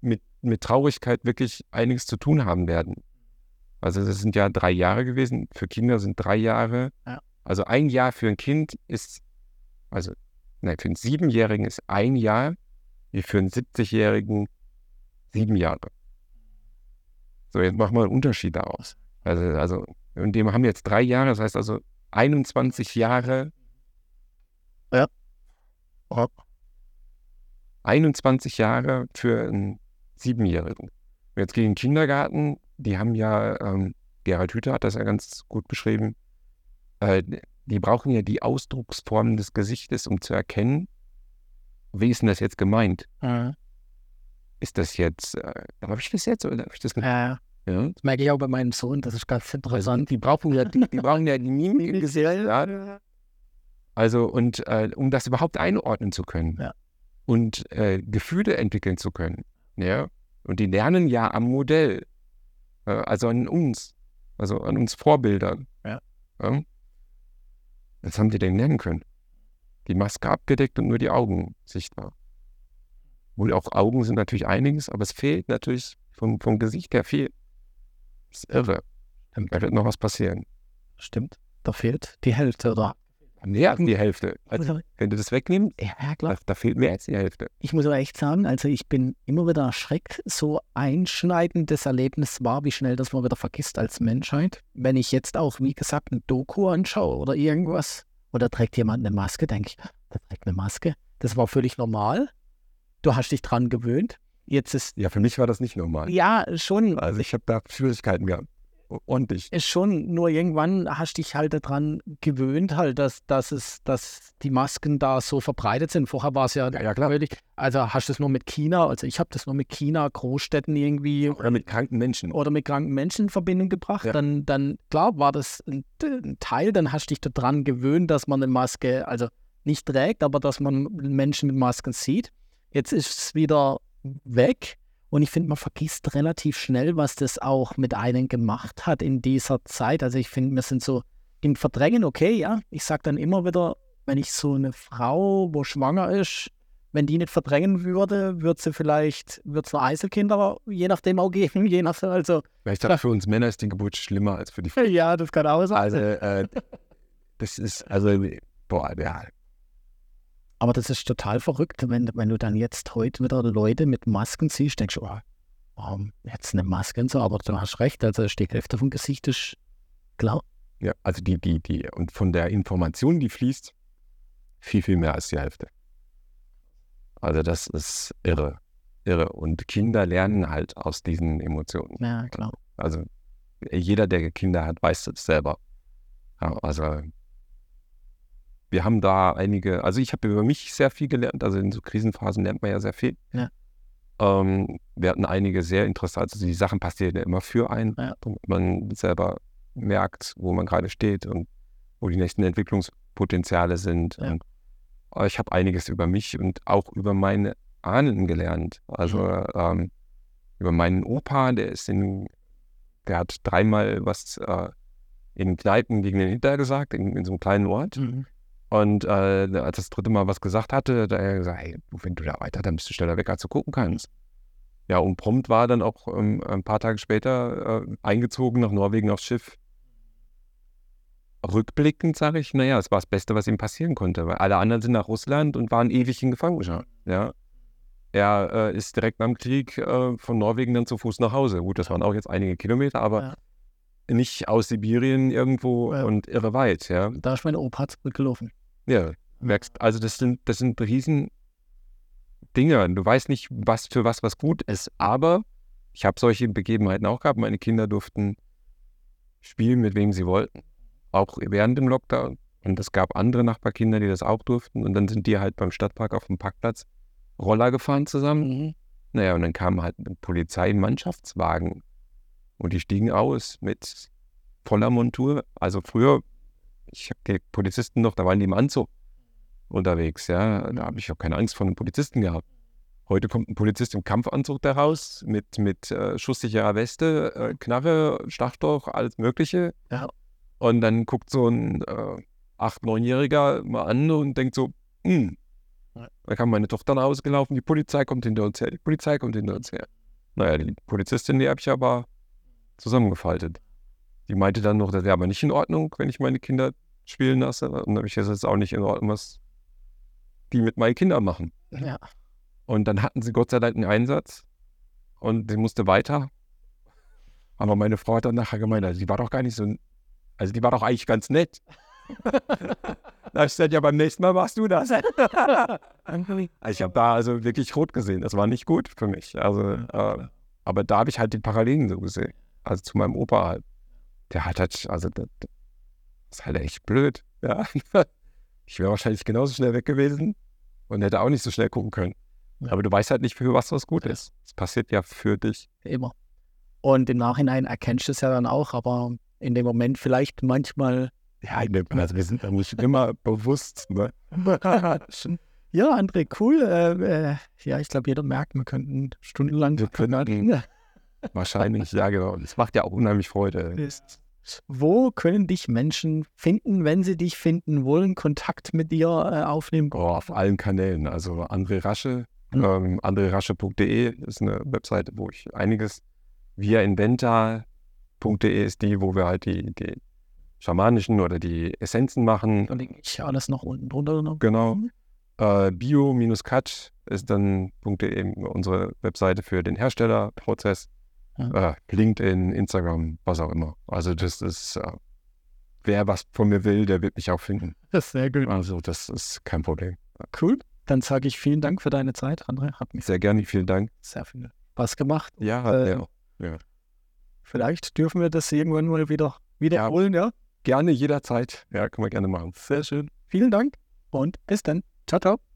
mit, mit Traurigkeit wirklich einiges zu tun haben werden. Also das sind ja drei Jahre gewesen. Für Kinder sind drei Jahre ja. Also ein Jahr für ein Kind ist, also nein, für einen Siebenjährigen ist ein Jahr, wie für einen 70-Jährigen sieben Jahre. So, jetzt machen wir einen Unterschied daraus. Also, also, und dem haben jetzt drei Jahre, das heißt also 21 Jahre.
Ja.
21 Jahre für einen Siebenjährigen. Jetzt gehen in den Kindergarten, die haben ja, ähm, Gerhard Hüther hat das ja ganz gut beschrieben, äh, die brauchen ja die Ausdrucksformen des Gesichtes, um zu erkennen, wie ist denn das jetzt gemeint?
Mhm.
Ist das jetzt, äh, habe ich das jetzt oder habe ich das nicht?
Ja,
Ja.
das merke ich auch bei meinem Sohn, das ist ganz interessant.
Die brauchen ja die, die brauchen ja die Mimik im Gesicht. Also, und äh, um das überhaupt einordnen zu können
Ja.
und äh, Gefühle entwickeln zu können. Ja. Und die lernen ja am Modell, äh, also an uns, also an uns Vorbildern.
Ja.
ja. Was haben die denn lernen können? Die Maske abgedeckt und nur die Augen sichtbar. Wohl auch Augen sind natürlich einiges, aber es fehlt natürlich vom, vom Gesicht her viel. Das ist irre. Da wird noch was passieren.
Stimmt, da fehlt die Hälfte, oder?
Mehr als die Hälfte. Also, wenn du das wegnimmst,
Ja, klar.
da, da fehlt mehr als die Hälfte.
Ich muss aber echt sagen, also ich bin immer wieder erschreckt, so einschneidendes Erlebnis war, wie schnell das man wieder vergisst als Menschheit. Wenn ich jetzt auch, wie gesagt, ein Doku anschaue oder irgendwas, oder trägt jemand eine Maske, denke ich, der trägt eine Maske. Das war völlig normal. Du hast dich dran gewöhnt. Jetzt ist,
Ja, für mich war das nicht normal.
ja, schon,
Also ich habe da Schwierigkeiten gehabt. Ordentlich.
ist schon, nur irgendwann hast dich halt daran gewöhnt, halt, dass, dass es, dass die Masken da so verbreitet sind. Vorher war es ja,
Ja, ja, klar.
völlig, also hast du es nur mit China, also ich habe das nur mit China, Großstädten irgendwie
Oder mit kranken Menschen.
oder mit kranken Menschen in Verbindung gebracht,
Ja.
dann, dann klar war das ein, ein Teil, dann hast du dich daran gewöhnt, dass man eine Maske, also nicht trägt, aber dass man Menschen mit Masken sieht. Jetzt ist es wieder weg und ich finde, man vergisst relativ schnell, was das auch mit einem gemacht hat in dieser Zeit. Also ich finde, wir sind so im Verdrängen, okay, ja, ich sage dann immer wieder, wenn ich so eine Frau, wo schwanger ist, wenn die nicht verdrängen würde, würde sie vielleicht, würde es nur Einzelkinder, je nachdem auch geben, [LAUGHS] je nach, also,
Ich sage, für uns Männer ist die Geburt schlimmer als für die [LAUGHS] Frauen.
ja, das kann auch sein.
Also, äh, das ist, also, boah, ja.
Aber das ist total verrückt, wenn, wenn du dann jetzt heute wieder Leute mit Masken siehst, denkst du, oh, warum jetzt eine Maske und so, aber du hast recht, also die Hälfte vom Gesicht ist klar.
Ja, also die, die, die, und von der Information, die fließt, viel, viel mehr als die Hälfte. Also das ist irre. Irre. Und Kinder lernen halt aus diesen Emotionen.
Ja, klar.
Also jeder, der Kinder hat, weiß das selber. Ja, also wir haben da einige, also ich habe über mich sehr viel gelernt, also in so Krisenphasen lernt man ja sehr viel.
Ja.
Ähm, wir hatten einige sehr interessante, also die Sachen passieren ja immer für einen,
Ja.
damit man selber merkt, wo man gerade steht und wo die nächsten Entwicklungspotenziale sind.
Ja.
Und äh, ich habe einiges über mich und auch über meine Ahnen gelernt. Also
Mhm.
ähm, über meinen Opa, der ist in, der hat dreimal was äh, in Kneipen gegen den Hinter gesagt, in, in so einem kleinen Ort.
Mhm.
Und äh, als er das dritte Mal was gesagt hatte, hat er gesagt, hey, wenn du da weiter, dann bist du schneller weg, als du gucken kannst. Ja, und prompt war er dann auch ähm, ein paar Tage später äh, eingezogen nach Norwegen aufs Schiff. Rückblickend sage ich, naja, es war das Beste, was ihm passieren konnte, weil alle anderen sind nach Russland und waren ewig in Gefangenschaft. Ja. Er äh, ist direkt nach dem Krieg äh, von Norwegen dann zu Fuß nach Hause. Gut, das waren auch jetzt einige Kilometer, aber
Ja.
nicht aus Sibirien irgendwo
Ja.
und irre weit, ja.
Da ist mein Opa zurückgelaufen.
Ja, merkst, also das sind, das sind riesen Dinge. Du weißt nicht, was für was was gut ist, aber ich habe solche Begebenheiten auch gehabt. Meine Kinder durften spielen, mit wem sie wollten, auch während dem Lockdown. Und es gab andere Nachbarkinder, die das auch durften. Und dann sind die halt beim Stadtpark auf dem Parkplatz Roller gefahren zusammen.
Mhm.
Naja, und dann kam halt ein Polizeimannschaftswagen und die stiegen aus mit voller Montur. Also früher, ich habe die Polizisten noch, da waren die im Anzug unterwegs, ja. Da habe ich auch keine Angst vor einem Polizisten gehabt. Heute kommt ein Polizist im Kampfanzug da raus, mit, mit äh, schusssicherer Weste, äh, Knarre, Schlagstock, alles Mögliche.
Ja.
Und dann guckt so ein äh, 8-, 9-Jähriger mal an und denkt so, hm. Da kam meine Tochter nach Hause gelaufen, die Polizei kommt hinter uns her, die Polizei kommt hinter uns her. Naja, die Polizistin, die habe ich aber zusammengefaltet. Die meinte dann noch, das wäre aber nicht in Ordnung, wenn ich meine Kinder spielen lasse. Und dann habe ich ist auch nicht in Ordnung, was die mit meinen Kindern machen.
Ja.
Und dann hatten sie Gott sei Dank einen Einsatz und sie musste weiter. Aber meine Frau hat dann nachher gemeint, also die war doch gar nicht so, also die war doch eigentlich ganz nett. [LAUGHS] da ich gesagt, ja, beim nächsten Mal machst du das. [LAUGHS] ich habe da also wirklich rot gesehen. Das war nicht gut für mich. Also, äh, aber da habe ich halt die Parallelen so gesehen. Also zu meinem Opa halt. Der hat halt, also das ist halt echt blöd. Ja. [LAUGHS] Ich wäre wahrscheinlich genauso schnell weg gewesen und hätte auch nicht so schnell gucken können. Ja. Aber du weißt halt nicht, für was das gut ist. Es passiert ja für dich.
Immer. Und im Nachhinein erkennst du es ja dann auch, aber in dem Moment vielleicht manchmal.
Ja, also wir sind da nicht immer [LAUGHS] bewusst. Ne?
ja, André, cool. Äh, äh, ja, ich glaube, jeder merkt, wir könnten stundenlang.
Wir könnten, [LAUGHS] wahrscheinlich, ja, genau. Das macht ja auch unheimlich Freude.
Wo können dich Menschen finden, wenn sie dich finden wollen, Kontakt mit dir äh, aufnehmen?
Oh, auf allen Kanälen. Also André Rasche, mhm. ähm, andrerasche.de ist eine Webseite, wo ich einiges via inventa.de ist die, wo wir halt die, die schamanischen oder die Essenzen machen.
Lege ich alles noch unten drunter. Noch.
Genau. Mhm. Äh, Bio-Cut ist dann .de unsere Webseite für den Herstellerprozess. Ja. Äh, LinkedIn, Instagram, was auch immer. Also das ist, äh, wer was von mir will, der wird mich auch finden.
Das ist sehr gut.
Also das ist kein Problem.
Cool. Dann sage ich vielen Dank für deine Zeit, André.
Hat mich sehr gerne, vielen Dank.
Sehr viel Spaß gemacht.
Ja, hat äh, ja. ja.
Vielleicht dürfen wir das irgendwann mal wieder wiederholen, ja. ja?
Gerne, jederzeit. Ja, können wir gerne machen.
Sehr schön. Vielen Dank und bis dann. Ciao, ciao.